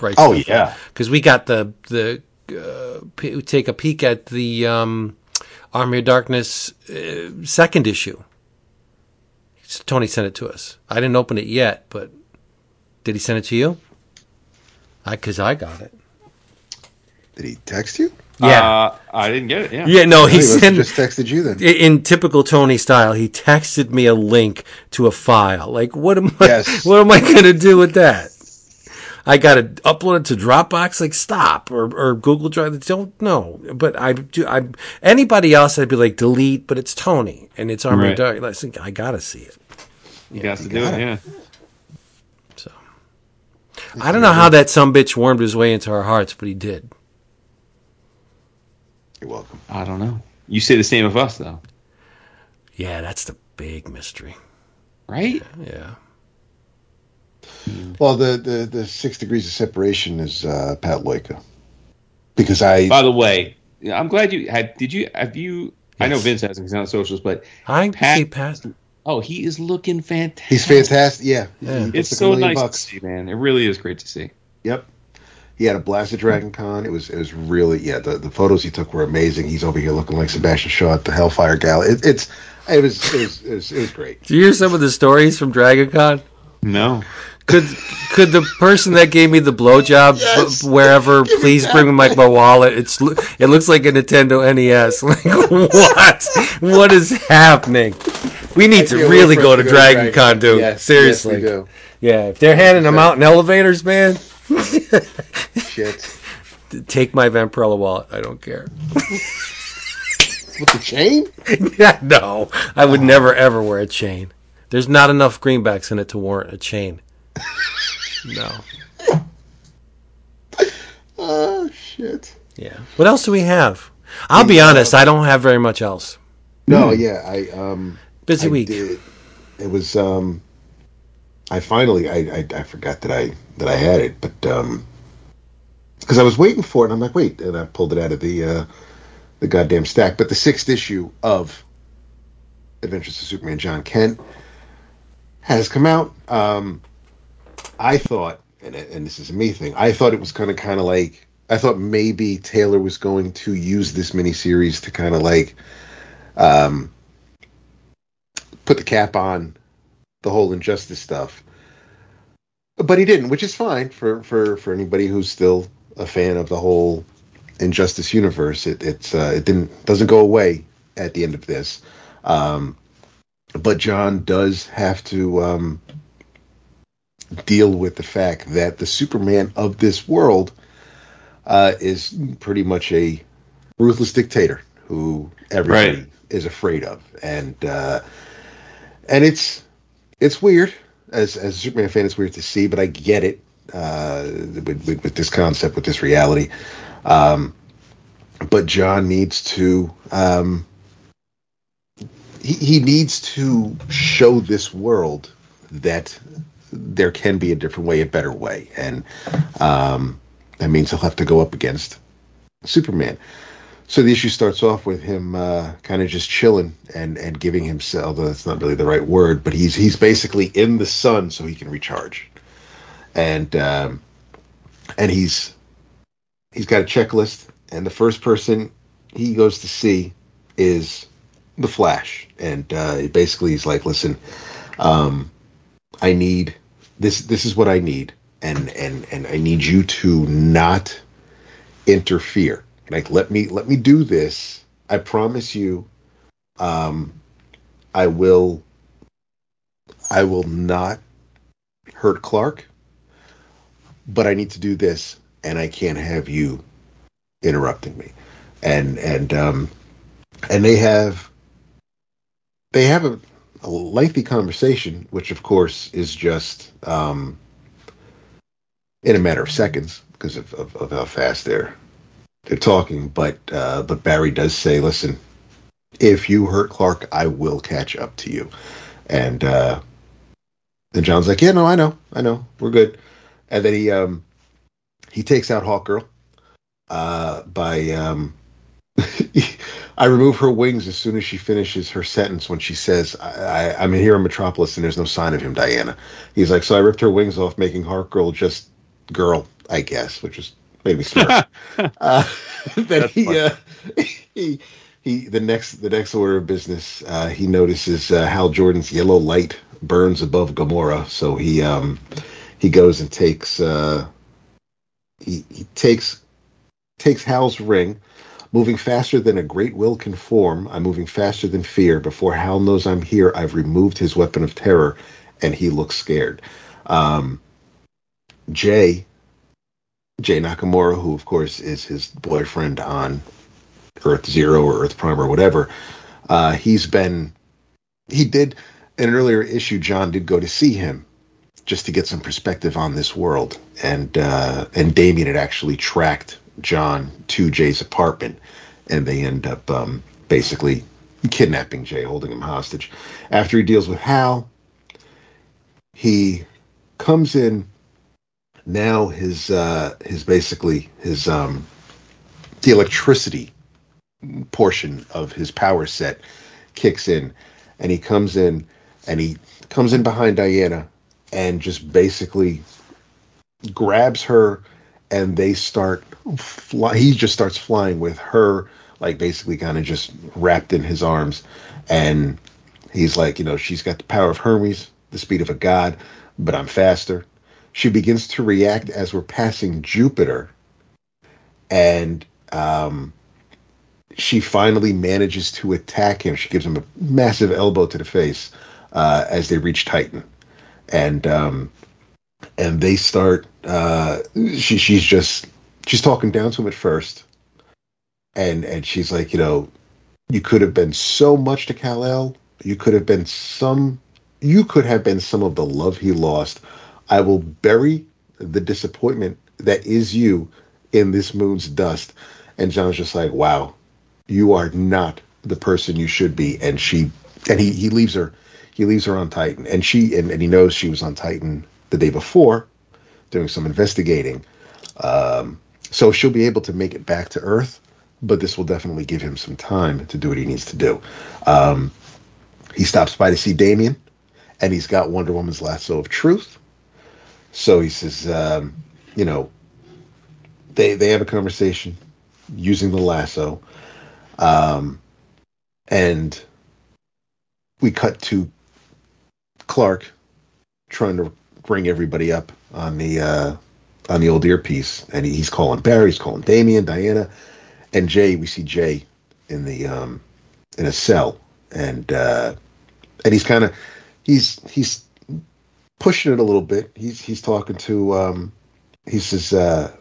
B: write.
C: Oh, yeah.
B: because we got the the uh, p- take a peek at the um, Army of Darkness uh, second issue. Tony sent it to us. I didn't open it yet, but did he send it to you? I because I got it.
C: Did he text you?
B: Yeah,
D: Uh, I didn't get it. Yeah.
B: yeah. No, he
C: He must have
B: sent.
C: just texted you then.
B: i- in typical Tony style, he texted me a link to a file. Like, what am I?
C: Yes.
B: What am I going to do with that? I got to upload it to Dropbox. Like, stop or, or Google Drive. Don't know. But I do. I anybody else, I'd be like delete. But it's Tony and it's Armored
D: Right.
B: Dark. I I got to see it.
D: You got to do
C: got
D: it.
C: it.
D: Yeah.
B: So I don't know how that some bitch wormed his way into our hearts, but he did.
C: You're welcome.
D: I don't know. You say the same of us, though,
B: Yeah, that's the big mystery.
D: right?
B: Yeah.
C: Well, the, the, the six degrees of separation is uh, Pat Loika. Because I.
D: By the way, I'm glad you had. Did you have you? I know Vince hasn't. He's not on socials, but
B: I
D: Pat-
B: see past.
D: oh, he is looking fantastic.
C: he's fantastic. Yeah.
B: Yeah.
C: He
D: It's
C: a
D: so
C: million
D: nice
C: bucks.
D: to see, man. It really is great to see.
C: Yep. He had a blast at Dragon Con. It was it was really yeah. The, the photos he took were amazing. He's over here looking like Sebastian Shaw at the Hellfire Gala. It, it's it was, it was it was it was great.
B: Do you hear some of the stories from Dragon Con?
D: No,
B: Could could the person that gave me the blowjob
C: Yes.
B: b- wherever please bring me my, my wallet? It's it looks like a Nintendo NES. Like what? What is happening? We need to really go to
C: go
B: Dragon Con, dude.
C: Yes,
B: Seriously.
C: yes.
B: Yeah, if they're handing them out in elevators, man,
C: Shit.
B: take my Vampirella wallet. I don't care.
C: With the chain?
B: Yeah, no, I would never ever wear a chain. There's not enough greenbacks in it to warrant a chain. No.
C: Oh shit.
B: Yeah. What else do we have? I'll be honest, I don't have very much else.
C: No, yeah, I um
B: Busy
C: I
B: week.
C: did- It was um I finally I, I I forgot that I that I had it, but um because I was waiting for it, and I'm like, wait, and I pulled it out of the uh the goddamn stack. But the sixth issue of Adventures of Superman Jon Kent has come out. Um I thought, and and this is a me thing, I thought it was kind of kind of like I thought maybe Taylor was going to use this miniseries to kind of like um put the cap on the whole injustice stuff. But he didn't, which is fine for for for anybody who's still a fan of the whole injustice universe. It it's uh, it didn't doesn't go away at the end of this. Um, but Jon does have to um, deal with the fact that the Superman of this world uh, is pretty much a ruthless dictator who everybody
D: Right.
C: is afraid of, and uh, and it's it's weird as as a Superman fan. It's weird to see, but I get it uh, with, with with this concept, with this reality. Um, but Jon needs to um, he, he needs to show this world that there can be a different way, a better way, and um, that means he'll have to go up against Superman. So the issue starts off with him uh, kind of just chilling and and giving himself. Although that's not really the right word, but he's he's basically in the sun so he can recharge, and um, and he's he's got a checklist, and the first person he goes to see is the Flash, and uh, basically he's like, listen, um, I need this. This is what I need, and and and I need you to not interfere. Like let me let me do this. I promise you, um, I will. I will not hurt Clark, but I need to do this, and I can't have you interrupting me. And and um, and they have they have a, a lengthy conversation, which of course is just um, in a matter of seconds because of, of, of how fast they're they're talking. But uh, but Barry does say, "Listen, if you hurt Clark, I will catch up to you." And uh, and Jon's like, "Yeah, no, I know, I know, we're good." And then he um he takes out Hawkgirl uh, by um. I remove her wings as soon as she finishes her sentence when she says, I, I, I'm here in Metropolis and there's no sign of him, Diana. He's like, So I ripped her wings off, making Hawkgirl just girl, I guess, which is maybe smart. uh, then he, uh, he, he, the next, the next order of business, uh, he notices uh, Hal Jordan's yellow light burns above Gamora. So he, um, he goes and takes, uh, he, he takes, takes Hal's ring. Moving faster than a great will can form, I'm moving faster than fear. Before Hal knows I'm here, I've removed his weapon of terror, and he looks scared. Um, Jay, Jay Nakamura, who of course is his boyfriend on Earth Zero or Earth Prime or whatever, uh, he's been, he did, in an earlier issue, Jon did go to see him just to get some perspective on this world. And, uh, and Damian had actually tracked Jon to Jay's apartment, and they end up um, basically kidnapping Jay, holding him hostage. After he deals with Hal, he comes in. Now his uh, his basically his um, the electricity portion of his power set kicks in, and he comes in and he comes in behind Diana and just basically grabs her and they start fly he just starts flying with her like basically kind of just wrapped in his arms. And he's like you know she's got the power of hermes the speed of a god but i'm faster. She begins to react as we're passing jupiter. And um she finally manages to attack him. She gives him a massive elbow to the face uh, as they reach titan. And um and they start uh she she's just she's talking down to him at first. And and she's like you know you could have been so much to Kal-El you could have been some you could have been some of the love he lost. I will bury the disappointment that is you in this moon's dust. And jon's just like wow you are not the person you should be. And she and he he leaves her he leaves her on titan. And she and, and he knows she was on titan the day before doing some investigating. Um, so she'll be able to make it back to earth but this will definitely give him some time to do what he needs to do. Um, he stops by to see damian and he's got wonder woman's lasso of truth. So he says um, you know they they have a conversation using the lasso um, and we cut to clark trying to bring everybody up on the uh, on the old earpiece, and he's calling Barry, he's calling Damian, Diana, and Jay. We see Jay in the um, in a cell, and uh, and he's kind of he's he's pushing it a little bit. He's he's talking to um, he says uh,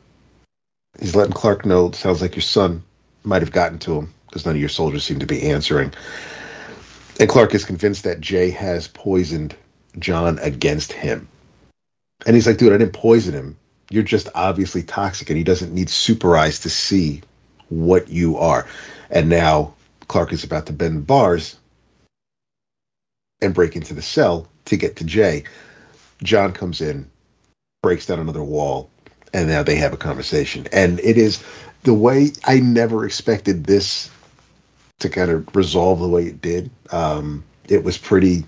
C: he's letting Clark know. It sounds like your son might have gotten to him because none of your soldiers seem to be answering. And Clark is convinced that Jay has poisoned John against him. And he's like, dude, I didn't poison him. You're just obviously toxic, and he doesn't need super eyes to see what you are. And now Clark is about to bend bars and break into the cell to get to Jay. Jon comes in, breaks down another wall, and now they have a conversation. And it is the way I never expected this to kind of resolve the way it did. Um, it was pretty.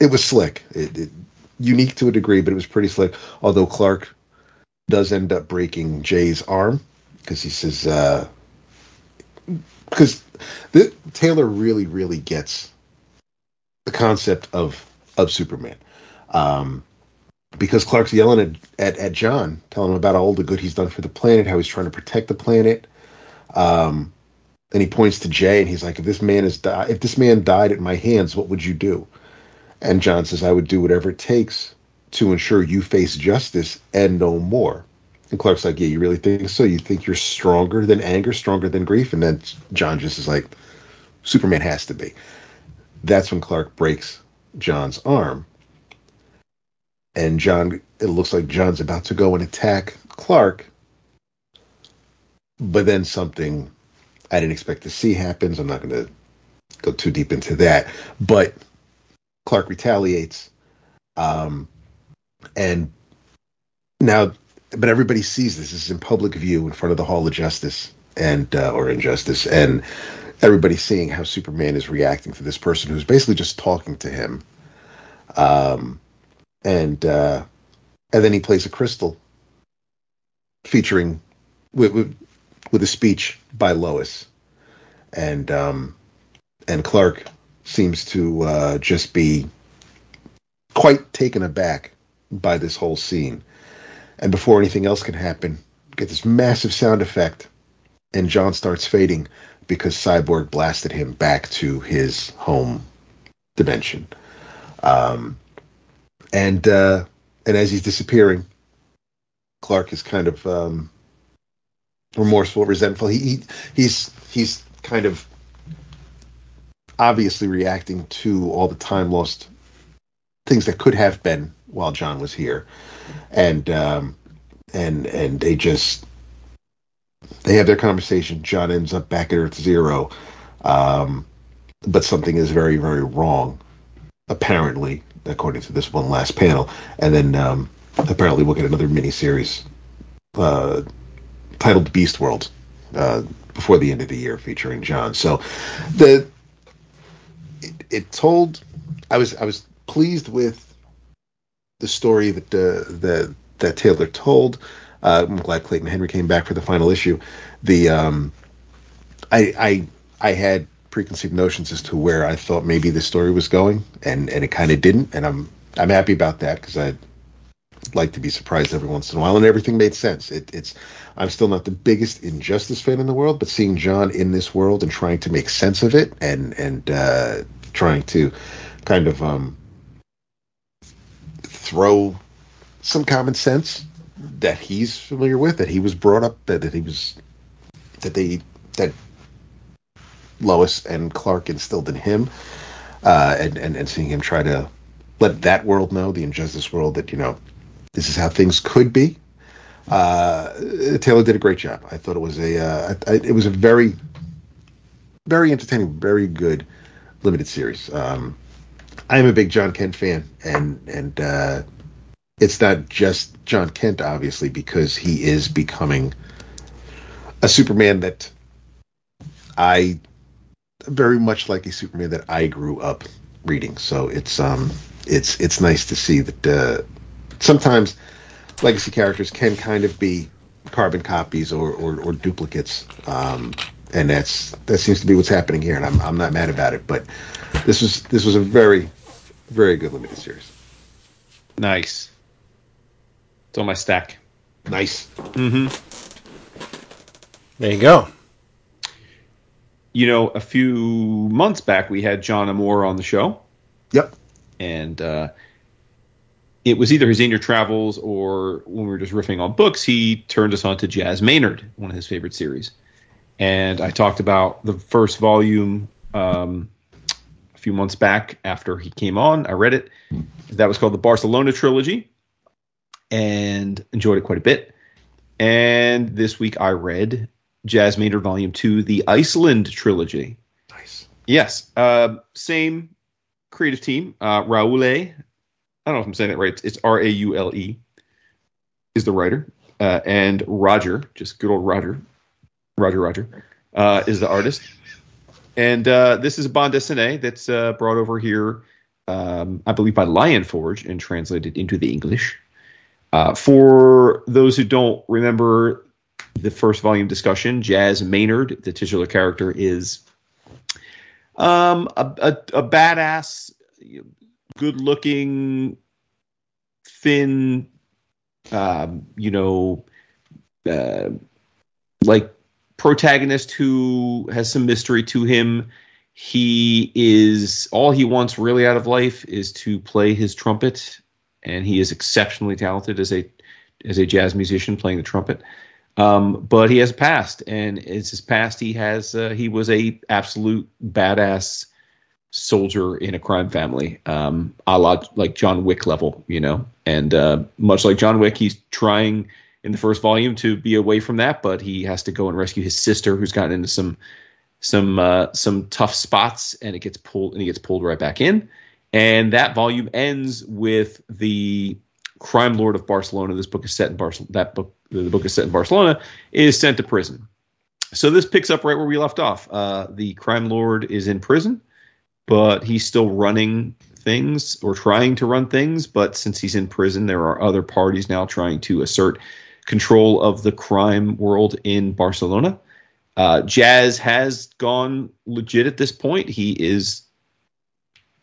C: It was slick. It, it, unique to a degree, but it was pretty slick. Although Clark does end up breaking Jay's arm because he says because uh, Taylor really really gets the concept of of Superman. Um, because Clark's yelling at, at, at Jon, telling him about all the good he's done for the planet, how he's trying to protect the planet. Um, and he points to Jay and he's like, if this man is di- if this man died at my hands, what would you do? And Jon says, I would do whatever it takes to ensure you face justice and no more. And Clark's like, Yeah, you really think so? You think you're stronger than anger, stronger than grief? And then Jon just is like, Superman has to be. That's when Clark breaks Jon's arm. And Jon, it looks like Jon's about to go and attack Clark. But then something I didn't expect to see happens. I'm not going to go too deep into that. But Clark retaliates. Um, and now, but everybody sees this. This is in public view in front of the Hall of Justice and, uh, or Injustice. And everybody's seeing how Superman is reacting to this person who's basically just talking to him. Um, and, uh, and then he plays a crystal featuring with, with, with a speech by Lois. And, um, and Clark seems to uh, just be quite taken aback by this whole scene. And before anything else can happen, get this massive sound effect, and Jon starts fading because Cyborg blasted him back to his home dimension. Um, and uh, and as he's disappearing, Clark is kind of um, remorseful, resentful. He, he he's he's kind of obviously reacting to all the time lost things that could have been while Jon was here, and um, and and they just they have their conversation. Jon ends up back at Earth Zero, um, but something is very very wrong, apparently, according to this one last panel, and then um, apparently we'll get another miniseries uh, titled Beast World uh, before the end of the year featuring Jon. So the it, told I was I was pleased with the story that uh, that that Taylor told. Uh, I'm glad Clayton Henry came back for the final issue. The um, I I I had preconceived notions as to where I thought maybe the story was going, and and it kind of didn't, and I'm I'm happy about that because I like to be surprised every once in a while, and everything made sense. It, it's I'm still not the biggest Injustice fan in the world, but seeing Jon in this world and trying to make sense of it, and and uh, trying to kind of um, throw some common sense that he's familiar with, that he was brought up, that, that he was, that they, that Lois and Clark instilled in him, uh, and, and, and seeing him try to let that world know, the injustice world, that, you know, this is how things could be. Uh, Taylor did a great job. I thought it was a, uh, I, it was a very, very entertaining, very good limited series. Um, I am a big Jon Kent fan, and and uh, it's not just Jon Kent, obviously, because he is becoming a Superman that I very much like a Superman that I grew up reading. So it's um it's it's nice to see that uh, sometimes legacy characters can kind of be carbon copies or or, or duplicates. Um, and that's that seems to be what's happening here, and I'm I'm not mad about it. But this was this was a very very good limited series.
D: Nice. It's on my stack.
C: Nice.
D: Mm-hmm.
B: There you go.
D: You know, a few months back we had John Amore on the show.
C: Yep.
D: And uh, it was either his in your travels or when we were just riffing on books, he turned us on to Jazz Maynard, one of his favorite series. And I talked about the first volume um, a few months back after he came on. I read it. That was called the Barcelona trilogy, and enjoyed it quite a bit. And this week I read Jazz Maynard Volume Two, the Iceland trilogy.
A: Nice.
D: Yes, uh, same creative team. Uh, Raule, I don't know if I'm saying it right. It's R A U L E, is the writer, uh, and Roger, just good old Roger, Roger Roger, uh, is the artist. And uh, this is a bande dessinée that's uh, brought over here, um, I believe, by Lion Forge and translated into the English. Uh, for those who don't remember the first volume discussion, Jazz Maynard, the titular character, is um, a, a, a badass, good looking, thin, um, you know, uh, like protagonist who has some mystery to him. He is all he wants really out of life is to play his trumpet, and he is exceptionally talented as a as a jazz musician playing the trumpet. Um, but he has a past, and it's his past. He has uh, he was a absolute badass soldier in a crime family, um, a la like John Wick level, you know. And uh, much like John Wick, he's trying in the first volume to be away from that, but he has to go and rescue his sister, who's gotten into some some uh, some tough spots, and it gets pulled and he gets pulled right back in. And that volume ends with the crime lord of Barcelona. This book is set in Barcelona. That book, the book is set in Barcelona, is sent to prison. So this picks up right where we left off. Uh, the crime lord is in prison, but he's still running things or trying to run things. But since he's in prison, there are other parties now trying to assert control of the crime world in Barcelona. Uh, Jazz has gone legit at this point. He is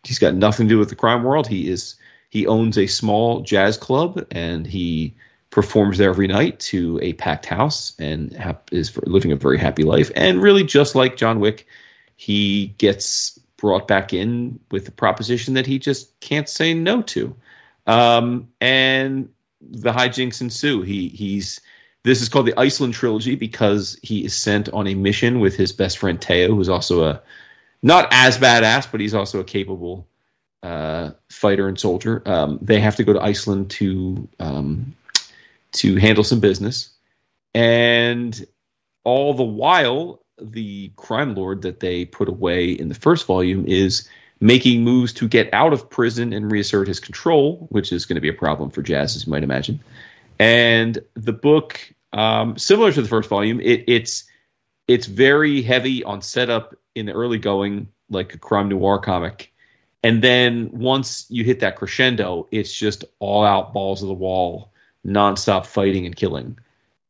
D: he's got nothing to do with the crime world. He is he owns a small jazz club and he performs there every night to a packed house and is living a very happy life. And really, just like John Wick, he gets brought back in with the proposition that he just can't say no to. Um, and the hijinks ensue. He he's this is called the Iceland trilogy because he is sent on a mission with his best friend Teo, who's also a not as badass, but he's also a capable uh, fighter and soldier. Um, they have to go to Iceland to um, to handle some business, and all the while, the crime lord that they put away in the first volume is making moves to get out of prison and reassert his control, which is going to be a problem for Jazz, as you might imagine. And the book, um, similar to the first volume, it, it's it's very heavy on setup in the early going, like a crime noir comic. And then once you hit that crescendo, it's just all out balls of the wall, nonstop fighting and killing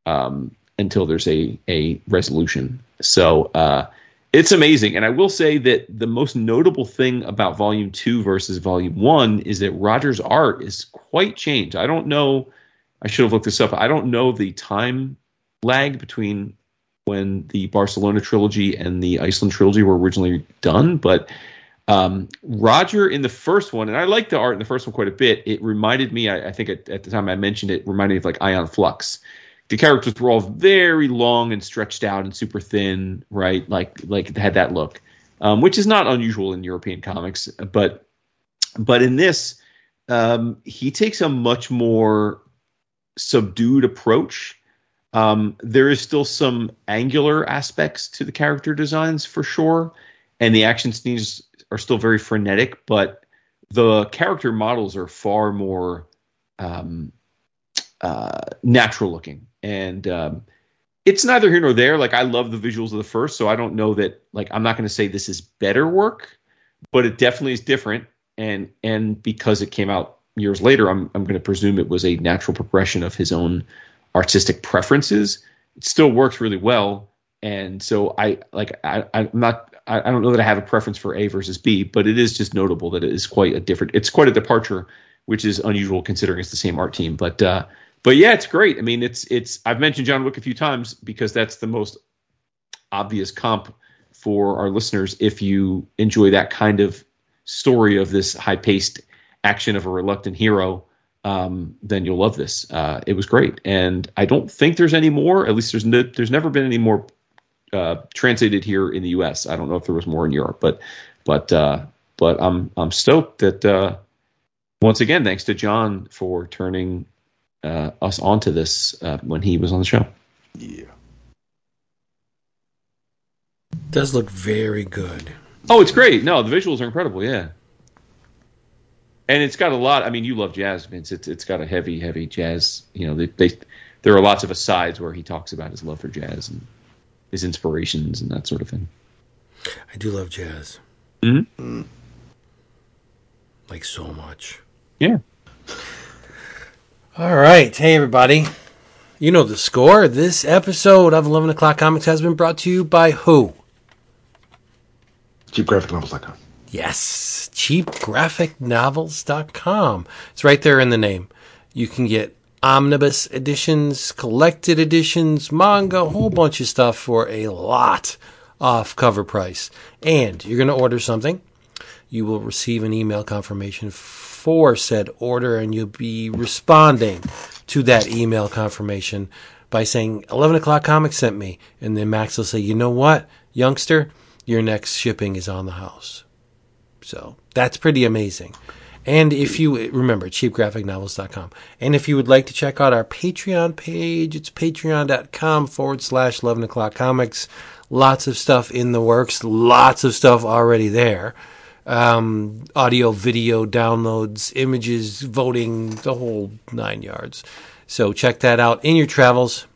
D: um, until there's a a resolution. So uh, it's amazing. And I will say that the most notable thing about Volume 2 versus Volume 1 is that Roger's art is quite changed. I don't know, I should have looked this up. I don't know the time lag between when the Barcelona trilogy and the Iceland trilogy were originally done, but um, Roger in the first one, and I like the art in the first one quite a bit. It reminded me, I, I think at, at, the time I mentioned it, reminded me of like Aeon Flux the characters were all very long and stretched out and super thin, right? Like like had that look, um, which is not unusual in European comics. But but in this, um, he takes a much more subdued approach. Um, there is still some angular aspects to the character designs for sure, and the action scenes are still very frenetic. But the character models are far more um, uh, natural looking and um, it's neither here nor there. Like I love the visuals of the first, so I don't know that. Like I'm not going to say this is better work, but it definitely is different. And and because it came out years later, I'm I'm going to presume it was a natural progression of his own artistic preferences. It still works really well, and so I like I I'm not. I, I don't know that I have a preference for A versus B, but it is just notable that it is quite a different. It's quite a departure, which is unusual considering it's the same art team. But uh, but yeah, it's great. I mean, it's it's I've mentioned John Wick a few times because that's the most obvious comp for our listeners. If you enjoy that kind of story of this high paced action of a reluctant hero, um, then you'll love this. Uh, it was great, and I don't think there's any more. At least there's no, there's never been any more uh, translated here in the U.S. I don't know if there was more in Europe, but but uh, but I'm I'm stoked that uh, once again, thanks to John for turning uh, us onto this uh, when he was on the show.
C: Yeah.
B: Does look very good.
D: Oh, it's great. No, the visuals are incredible. Yeah, and it's got a lot. I mean, you love jazz, Vince. It's it's got a heavy, heavy jazz. You know, they, they there are lots of asides where he talks about his love for jazz and his inspirations and that sort of thing.
B: I do love jazz.
D: Mm-hmm.
B: Like so much.
D: Yeah.
B: All right. Hey, everybody. You know the score. This episode of 11 O'Clock Comics has been brought to you by who?
C: CheapGraphicNovels.com.
B: Yes, cheapgraphicnovels.com. It's right there in the name. You can get omnibus editions, collected editions, manga, a whole bunch of stuff for a lot off cover price. And you're going to order something. You will receive an email confirmation for said order, and you'll be responding to that email confirmation by saying 11 o'clock comics sent me. And then Max will say, you know what, youngster, your next shipping is on the house. So that's pretty amazing. And if you remember, cheapgraphicnovels.com. And if you would like to check out our Patreon page, it's patreon.com forward slash 11 o'clock comics. Lots of stuff in the works, lots of stuff already there. Um, audio, video, downloads, images, voting, the whole nine yards. So check that out in your travels.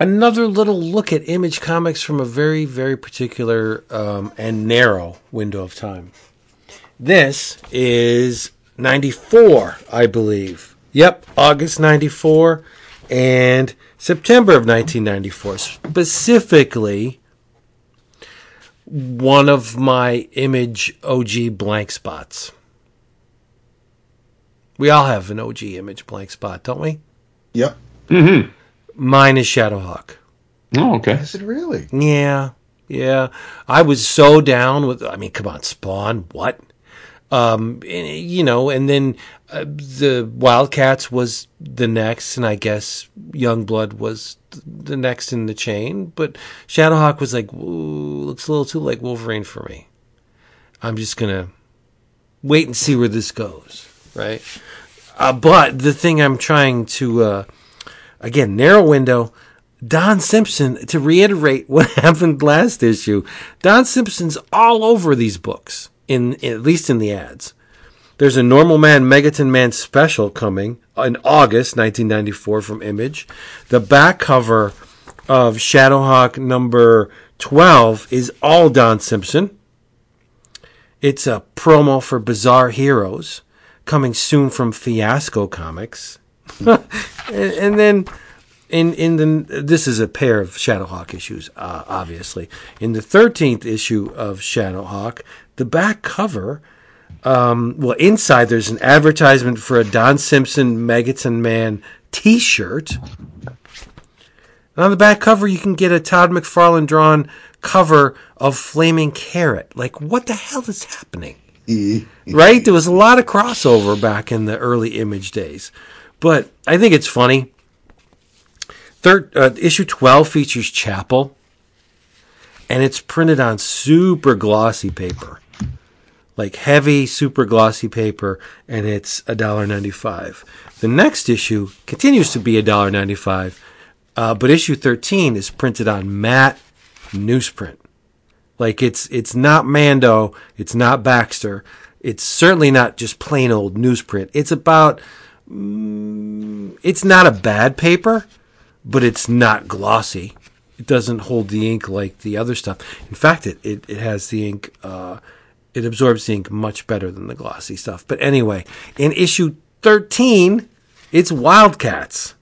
B: Another little look at Image Comics from a very, very particular um, and narrow window of time. This is 94, I believe. Yep, August 94 and September of 1994. Specifically, one of my image OG blank spots. We all have an OG image blank spot, don't we?
C: Yep.
D: Mm-hmm.
B: Mine is Shadowhawk.
D: Oh, okay.
C: Is it really?
B: Yeah, yeah. I was so down with. I mean, come on, Spawn. What? Um, you know, and then uh, the Wildcats was the next, and I guess Youngblood was the next in the chain. But Shadowhawk was like, looks a little too like Wolverine for me. I'm just gonna wait and see where this goes, right? Uh, but the thing I'm trying to, uh, again, narrow window. Don Simpson, to reiterate what happened last issue, Don Simpson's all over these books, in at least in the ads. There's a Normal Man Megaton Man special coming in August 1994 from Image. The back cover of Shadowhawk number 12 is all Don Simpson. It's a promo for Bizarre Heroes coming soon from Fiasco Comics. and, and then in in the this is a pair of Shadowhawk issues, uh, obviously. In the thirteenth issue of Shadowhawk, the back cover, um, well, inside there's an advertisement for a Don Simpson Megaton Man T-shirt. And on the back cover, you can get a Todd McFarlane drawn cover of Flaming Carrot. Like, what the hell is happening? right? There was a lot of crossover back in the early image days. But I think it's funny. Third, uh, issue 12 features Chapel, and it's printed on super glossy paper. Like heavy, super glossy paper, and it's $1.95. The next issue continues to be $1.95, uh, but issue 13 is printed on matte newsprint. Like it's it's not Mando, it's not Baxter, it's certainly not just plain old newsprint. It's about mm, it's not a bad paper, but it's not glossy. It doesn't hold the ink like the other stuff. In fact, it it, it has the ink. Uh, it absorbs the ink much better than the glossy stuff. But anyway, in issue thirteen, it's Wildcats.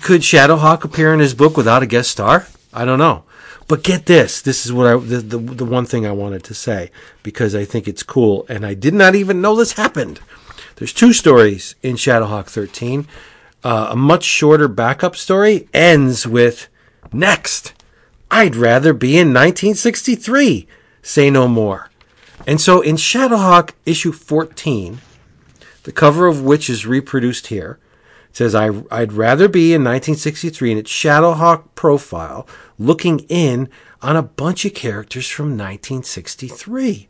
B: Could Shadowhawk appear in his book without a guest star? I don't know. But get this. This is what I the, the the one thing I wanted to say because I think it's cool and I did not even know this happened. There's two stories in Shadowhawk 13. Uh, a much shorter backup story ends with next. I'd rather be in 1963. Say no more. And so in Shadowhawk issue 14, the cover of which is reproduced here, It says, I, I'd rather be in 1963 in its Shadowhawk profile looking in on a bunch of characters from 1963.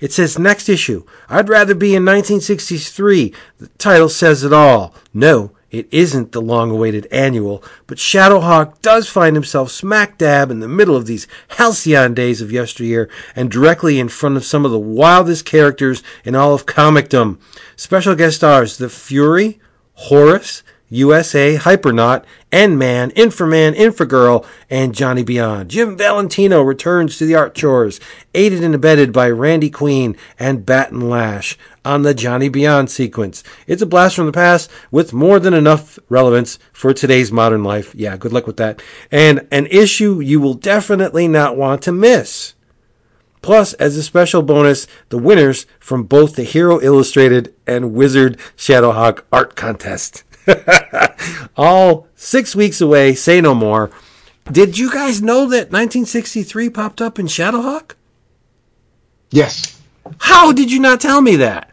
B: It says next issue, I'd rather be in 1963. The title says it all. No, it isn't the long awaited annual, but Shadowhawk does find himself smack dab in the middle of these halcyon days of yesteryear and directly in front of some of the wildest characters in all of comicdom. Special guest stars The Fury, Horus, USA, Hypernaut, N-Man, Inframan, Infragirl, and Johnny Beyond. Jim Valentino returns to the art chores, aided and abetted by Randy Queen and Batton Lash on the Johnny Beyond sequence. It's a blast from the past with more than enough relevance for today's modern life. Yeah, good luck with that. And an issue you will definitely not want to miss. Plus, as a special bonus, the winners from both the Hero Illustrated and Wizard Shadowhawk art contest. All six weeks away, say no more. Did you guys know that 1963 popped up in Shadowhawk?
C: Yes.
B: How did you not tell me that?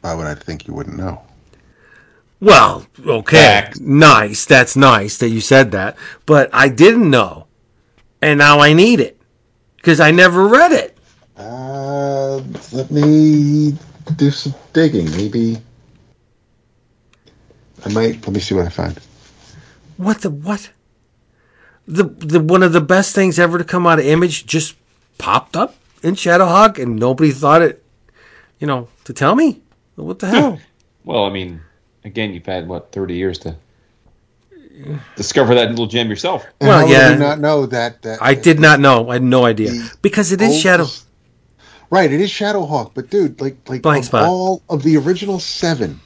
C: Why would I think you wouldn't know?
B: Well, okay.
D: Facts.
B: Nice. That's nice that you said that. But I didn't know. And now I need it. Because I never read it.
C: Uh, let me do some digging. Maybe I might. Let me see what I find.
B: What the what? The the one of the best things ever to come out of Image just popped up in Shadowhawk and nobody thought it, you know, to tell me. What the hell?
D: Well, I mean, again, you've had what thirty years to discover that little gem yourself.
C: And
B: Well,
C: how
B: yeah.
C: Would we not know that. that
B: I did not know. I had no idea because it is Shadow.
C: Right, it is Shadowhawk, but dude, like like
B: Blank
C: of
B: spot.
C: all of the original seven,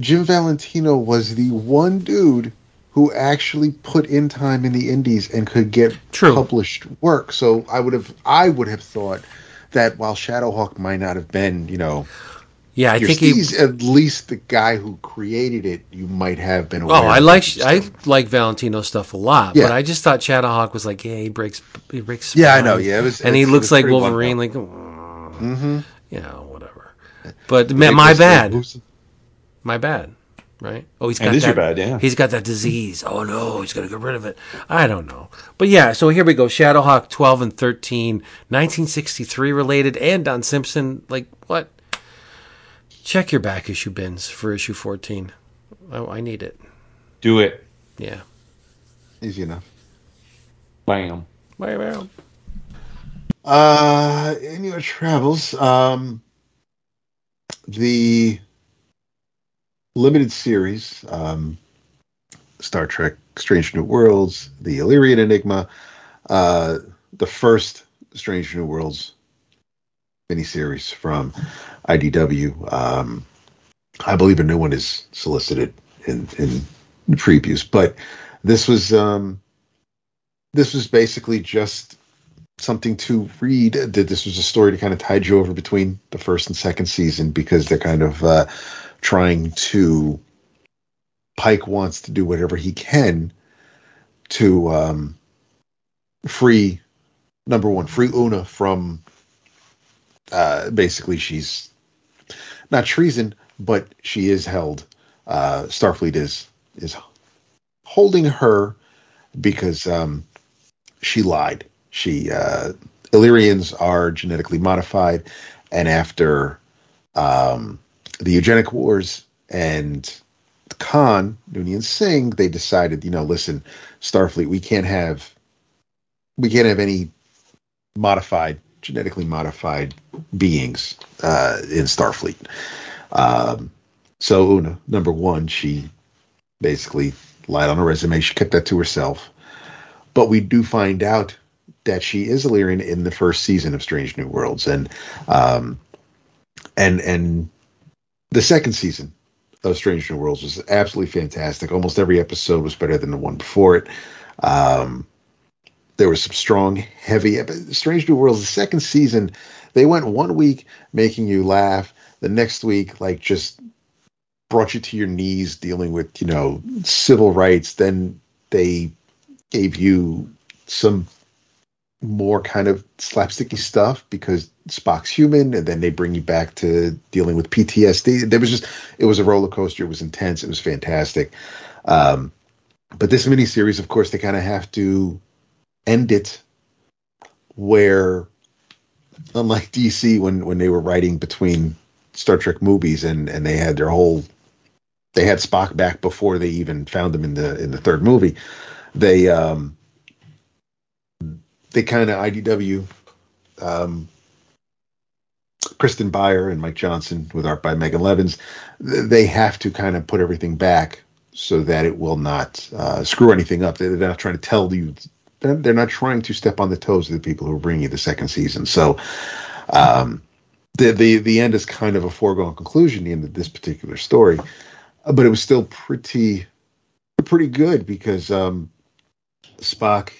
C: Jim Valentino was the one dude who actually put in time in the indies and could get
B: True.
C: published work. So I would have I would have thought that while Shadowhawk might not have been, you know,
B: Yeah, I think
C: he's at least the guy who created it, you might have been
B: Oh, I like. I like Valentino stuff a lot,
C: Yeah.
B: but I just thought Shadowhawk was like, yeah, he breaks, he breaks.
C: Yeah, I know, yeah, it was-
B: and he looks like Wolverine, like,
C: Mhm.
B: you know, whatever. But ma- my bad,
C: Bruce-
B: my bad, right? Oh, he's
D: It
B: got
D: is
B: that.
D: your bad, yeah.
B: He's got that disease. Oh no, he's gonna get rid of it. I don't know, but yeah. So here we go. Shadowhawk twelve and 13, 1963 related, and Don Simpson. Like what? Check your back issue bins for issue fourteen. Oh, I need it.
D: Do it.
B: Yeah.
C: Easy enough.
D: Bam.
B: Bye, bye.
C: Uh, in your travels, um, the limited series, um, Star Trek: Strange New Worlds, the Illyrian Enigma, uh, the first Strange New Worlds miniseries from IDW. Um, I believe a new one is solicited in in previews, but this was um, this was basically just something to read. That this was a story to kind of tide you over between the first and second season because they're kind of uh, trying to. Pike wants to do whatever he can to um, free number one, free Una from. Uh, basically, she's not treason, but she is held. Uh, Starfleet is is holding her because um, she lied. She uh, Illyrians are genetically modified, and after um, the eugenic wars and Khan, Noonien Singh, they decided, you know, listen, Starfleet, we can't have we can't have any modified, genetically modified beings uh, in Starfleet. Um, so Una, number one, she basically lied on her resume. She kept that to herself. But we do find out that she is Illyrian in the first season of Strange New Worlds, and um, and and the second season of Strange New Worlds was absolutely fantastic. Almost every episode was better than the one before it. Um, there was some strong, heavy. Strange New Worlds, the second season, they went one week making you laugh. The next week, like just brought you to your knees dealing with you know civil rights. Then they gave you some more kind of slapsticky stuff because Spock's human, and then they bring you back to dealing with PTSD. There was just it was a roller coaster. It was intense. It was fantastic. Um, but this miniseries, of course, they kind of have to end it where, unlike DC, when when they were writing between Star Trek movies and and they had their whole they had Spock back before they even found him in the in the third movie. They um they kind of IDW um Kirsten Beyer and Mike Johnson with art by Megan Levins, they have to kind of put everything back so that it will not uh, screw anything up. They're not trying to tell you. They're not trying to step on the toes of the people who bringing you the second season. So, um, the the the end is kind of a foregone conclusion. Of this particular story, but it was still pretty pretty good because um, Spock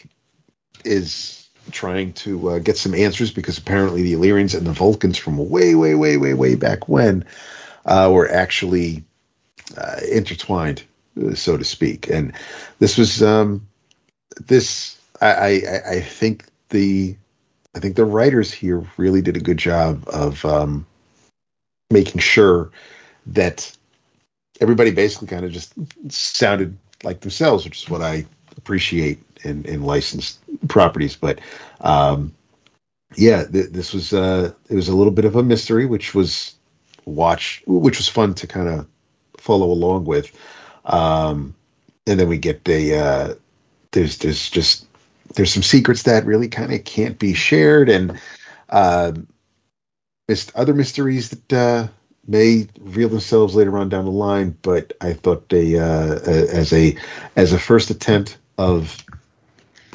C: is trying to uh, get some answers because apparently the Illyrians and the Vulcans from way, way, way, way, way back when uh, were actually uh, intertwined, so to speak. And this was um, this. I, I, I think the I think the writers here really did a good job of um, making sure that everybody basically kind of just sounded like themselves, which is what I appreciate in, in licensed properties. But um, yeah, th- this was uh, it was a little bit of a mystery, which was watch, which was fun to kind of follow along with. Um, and then we get a uh, there's there's just there's some secrets that really kind of can't be shared, and uh, other mysteries that uh, may reveal themselves later on down the line. But I thought they uh, as a as a first attempt of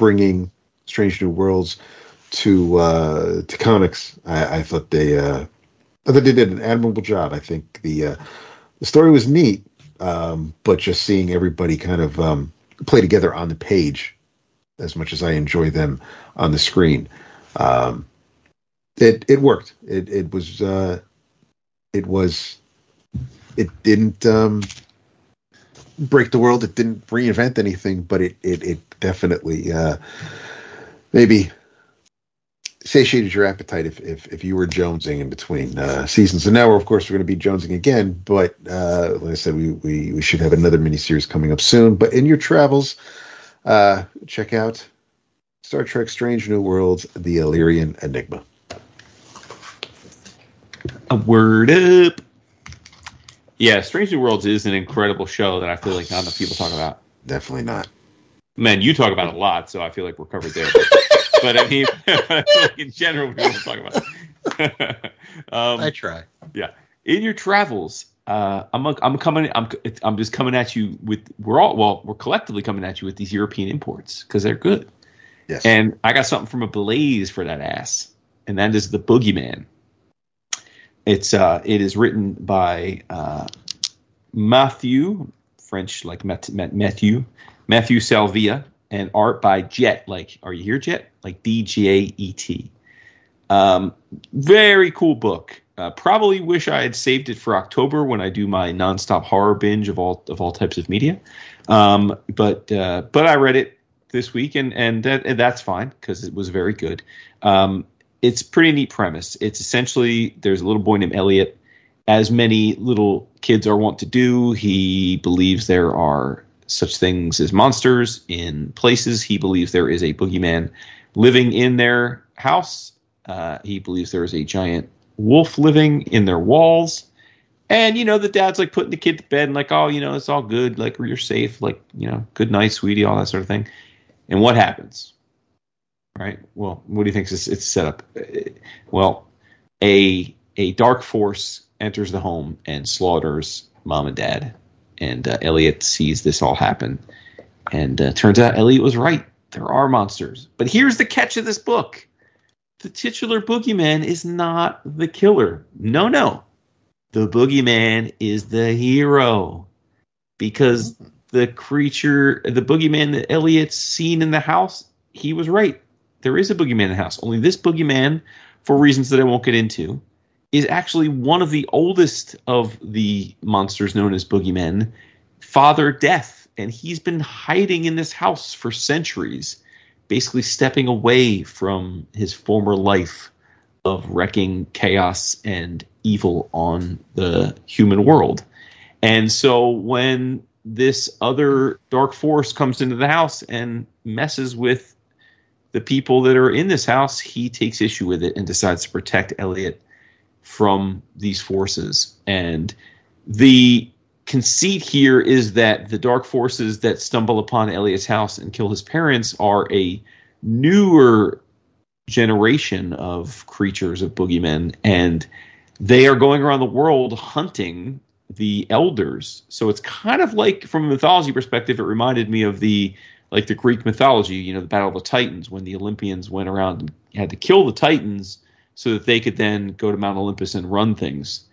C: bringing Strange New Worlds to uh, to comics, I, I thought they uh, I thought they did an admirable job. I think the uh, the story was neat, um, but just seeing everybody kind of um, play together on the page as much as I enjoy them on the screen. Um, it it worked. It it was uh, it was it didn't um, break the world. It didn't reinvent anything, but it it, it definitely uh, maybe satiated your appetite if, if, if you were jonesing in between uh, seasons. And now, we're, of course, we're going to be jonesing again. But uh, like I said, we, we, we should have another miniseries coming up soon. But in your travels, uh, check out Star Trek Strange New Worlds The Illyrian Enigma.
D: A word up. Yeah, Strange New Worlds is an incredible show that I feel like not enough people talk about.
C: Definitely not.
D: Man, you talk about it a lot, so I feel like we're covered there. but I mean, like in general, we don't talk about. um,
B: I try.
D: Yeah, in your travels, uh, I'm I'm coming. I'm I'm just coming at you with. We're all well. We're collectively coming at you with these European imports because they're good.
C: Yes.
D: And I got something from Ablaze for that ass, and that is the Boogeyman. It's uh, it is written by uh, Matthew, French like Matthew, Matthew Salvia, and art by Jet. Like, are you here, Jet? Like D J E T. Um, very cool book. Uh, probably wish I had saved it for October when I do my nonstop horror binge of all of all types of media. Um, but uh, but I read it this week, and and, that, and that's fine because it was very good. Um, it's pretty neat premise. It's essentially there's a little boy named Elliot. As many little kids are wont to do, he believes there are such things as monsters in places. He believes there is a boogeyman living in their house. Uh, he believes there is a giant wolf living in their walls. And you know, the dad's like putting the kid to bed and like, oh, you know, it's all good, like you're safe, like you know, good night, sweetie, all that sort of thing. And what happens? Right. Well, what do you think it's, it's set up? Well, a a dark force enters the home and slaughters mom and dad. And uh, Elliot sees this all happen, and uh, turns out Elliot was right. There are monsters, but here's the catch of this book: the titular boogeyman is not the killer. No, no, the boogeyman is the hero because the creature, the boogeyman that Elliot's seen in the house, he was right. There is a boogeyman in the house. Only this boogeyman, for reasons that I won't get into, is actually one of the oldest of the monsters known as boogeymen, Father Death. And he's been hiding in this house for centuries basically stepping away from his former life of wrecking chaos and evil on the human world. And so when this other dark force comes into the house and messes with the people that are in this house, he takes issue with it and decides to protect Elliot from these forces. And the conceit here is that the dark forces that stumble upon Elliot's house and kill his parents are a newer generation of creatures of boogeymen and they are going around the world hunting the elders so it's kind of like from a mythology perspective it reminded me of the like the greek mythology you know the battle of the titans when the olympians went around and had to kill the titans so that they could then go to mount olympus and run things.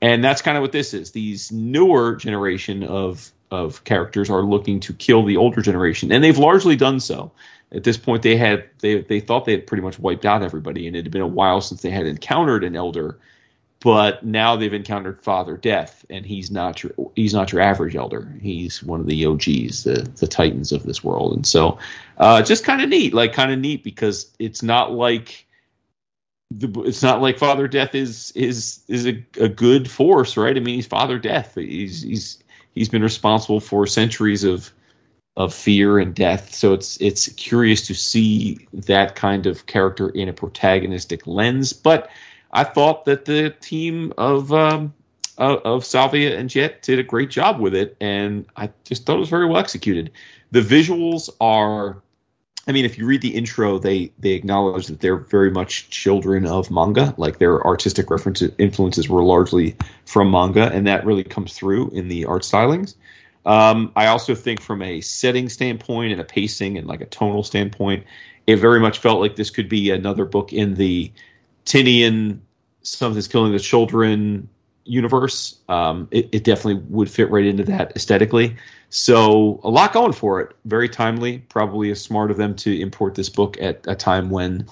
D: And that's kind of what this is. These newer generation of of characters are looking to kill the older generation and they've largely done so. At this point they had they they thought they had pretty much wiped out everybody and it had been a while since they had encountered an elder but now they've encountered father death and he's not your he's not your average elder he's one of the og's the the titans of this world and so uh, just kind of neat like kind of neat because it's not like the, it's not like father death is is is a, a good force right i mean he's father death he's he's he's been responsible for centuries of of fear and death. So it's it's curious to see that kind of character in a protagonistic lens. But I thought that the team of um, of, Salvia and Jet did a great job with it, and I just thought it was very well executed. The visuals are. I mean, if you read the intro, they they acknowledge that they're very much children of manga. Like their artistic references influences were largely from manga, and that really comes through in the art stylings. Um, I also think from a setting standpoint and a pacing and like a tonal standpoint, it very much felt like this could be another book in the Tynion something's killing the children universe. Um, it, it, definitely would fit right into that aesthetically. So a lot going for it. Very timely. Probably a smart of them to import this book at a time when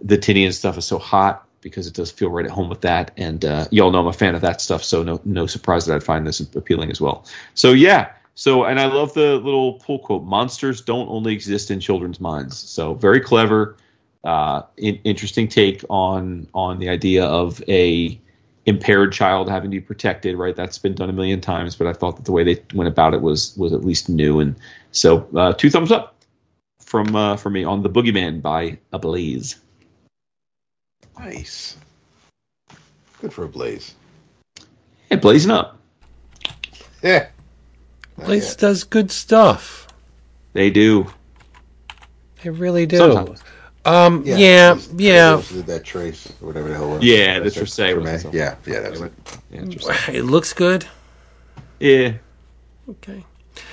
D: the Tynion stuff is so hot because it does feel right at home with that. And uh, you all know I'm a fan of that stuff, so no no surprise that I'd find this appealing as well. So yeah. So and I love the little pull quote: "Monsters don't only exist in children's minds." So very clever, uh, in, interesting take on on the idea of a impaired child having to be protected. Right, that's been done a million times, but I thought that the way they went about it was was at least new. And so uh, two thumbs up from uh, from me on the Boogeyman by Ablaze.
C: Nice. Good for Ablaze.
D: Yeah, blazing up.
C: Yeah.
B: Blaze does good stuff.
D: They do.
B: They really do. Sometimes. Um, yeah, yeah, yeah.
C: That trace, or whatever the hell. Was.
D: Yeah, that's for say.
C: Yeah, yeah, that was it.
B: Yeah, it looks good.
D: Yeah.
B: Okay.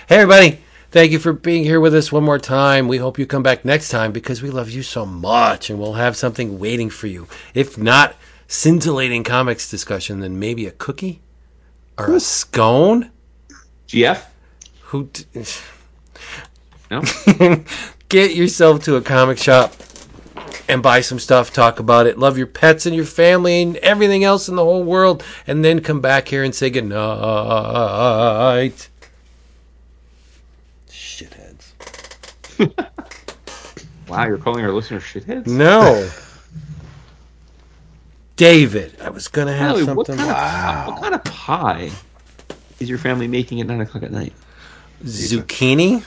B: Hey, everybody. Thank you for being here with us one more time. We hope you come back next time because we love you so much and we'll have something waiting for you. If not scintillating comics discussion, then maybe a cookie or a scone.
D: GF?
B: Who? D-
D: no.
B: Get yourself to a comic shop and buy some stuff, talk about it, love your pets and your family and everything else in the whole world, and then come back here and say goodnight. Shitheads.
D: wow, you're calling our listeners shitheads?
B: No. David, I was gonna have
D: something.
B: What
D: kind, wow. of, what kind of pie is your family making at nine o'clock at night?
B: Zucchini.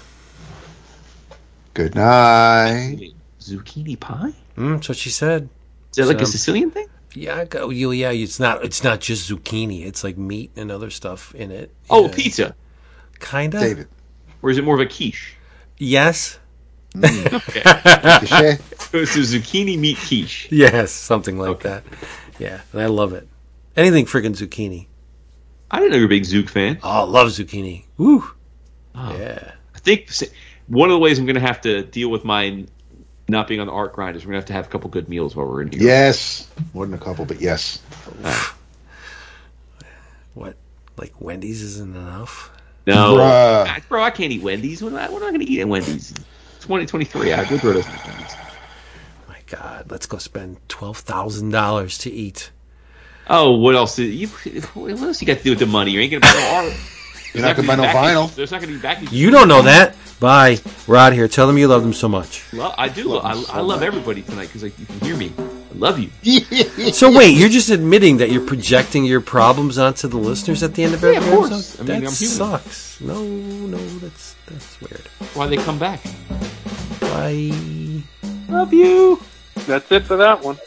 C: Good night.
D: Zucchini pie?
B: Mm, that's what she said.
D: Is that so, like a Sicilian thing?
B: Yeah, go, you, yeah. It's not. It's not just zucchini. It's like meat and other stuff in it.
D: Oh, yeah. pizza.
B: Kinda.
C: David.
D: Or is it more of a quiche?
B: Yes.
D: Mm, okay. it's a zucchini meat quiche.
B: Yes, something like okay. that. Yeah, and I love it. Anything freaking zucchini.
D: I didn't know you're a big Zook fan.
B: Oh, love zucchini. Woo.
D: Oh. Yeah. I think one of the ways I'm going to have to deal with my not being on the art grind is we're going to have to have a couple good meals while we're in here.
C: Yes. More than a couple, but yes.
B: what? Like Wendy's isn't enough?
D: No, Bruh. bro, I can't eat Wendy's. What am I, I going to eat at Wendy's? 2023. I go through those Wendy's.
B: My God, let's go spend twelve thousand dollars to eat.
D: Oh, what else? You, what else you got to do with the money? You ain't going to buy no art.
C: You're not, not going to buy no vinyl.
D: There's not going to be back.
B: You don't know that. Bye. We're out of here. Tell them you love them so much.
D: Lo- I do. I, I love everybody tonight because like, you can hear me. I love you.
B: So wait, you're just admitting that you're projecting your problems onto the listeners at the end of every
D: Yeah,
B: every
D: of course.
B: episode?
D: I mean,
B: that
D: I'm human.
B: sucks. No, no, that's that's weird.
D: Why they come back?
B: Bye.
D: Love you.
E: That's it for that one.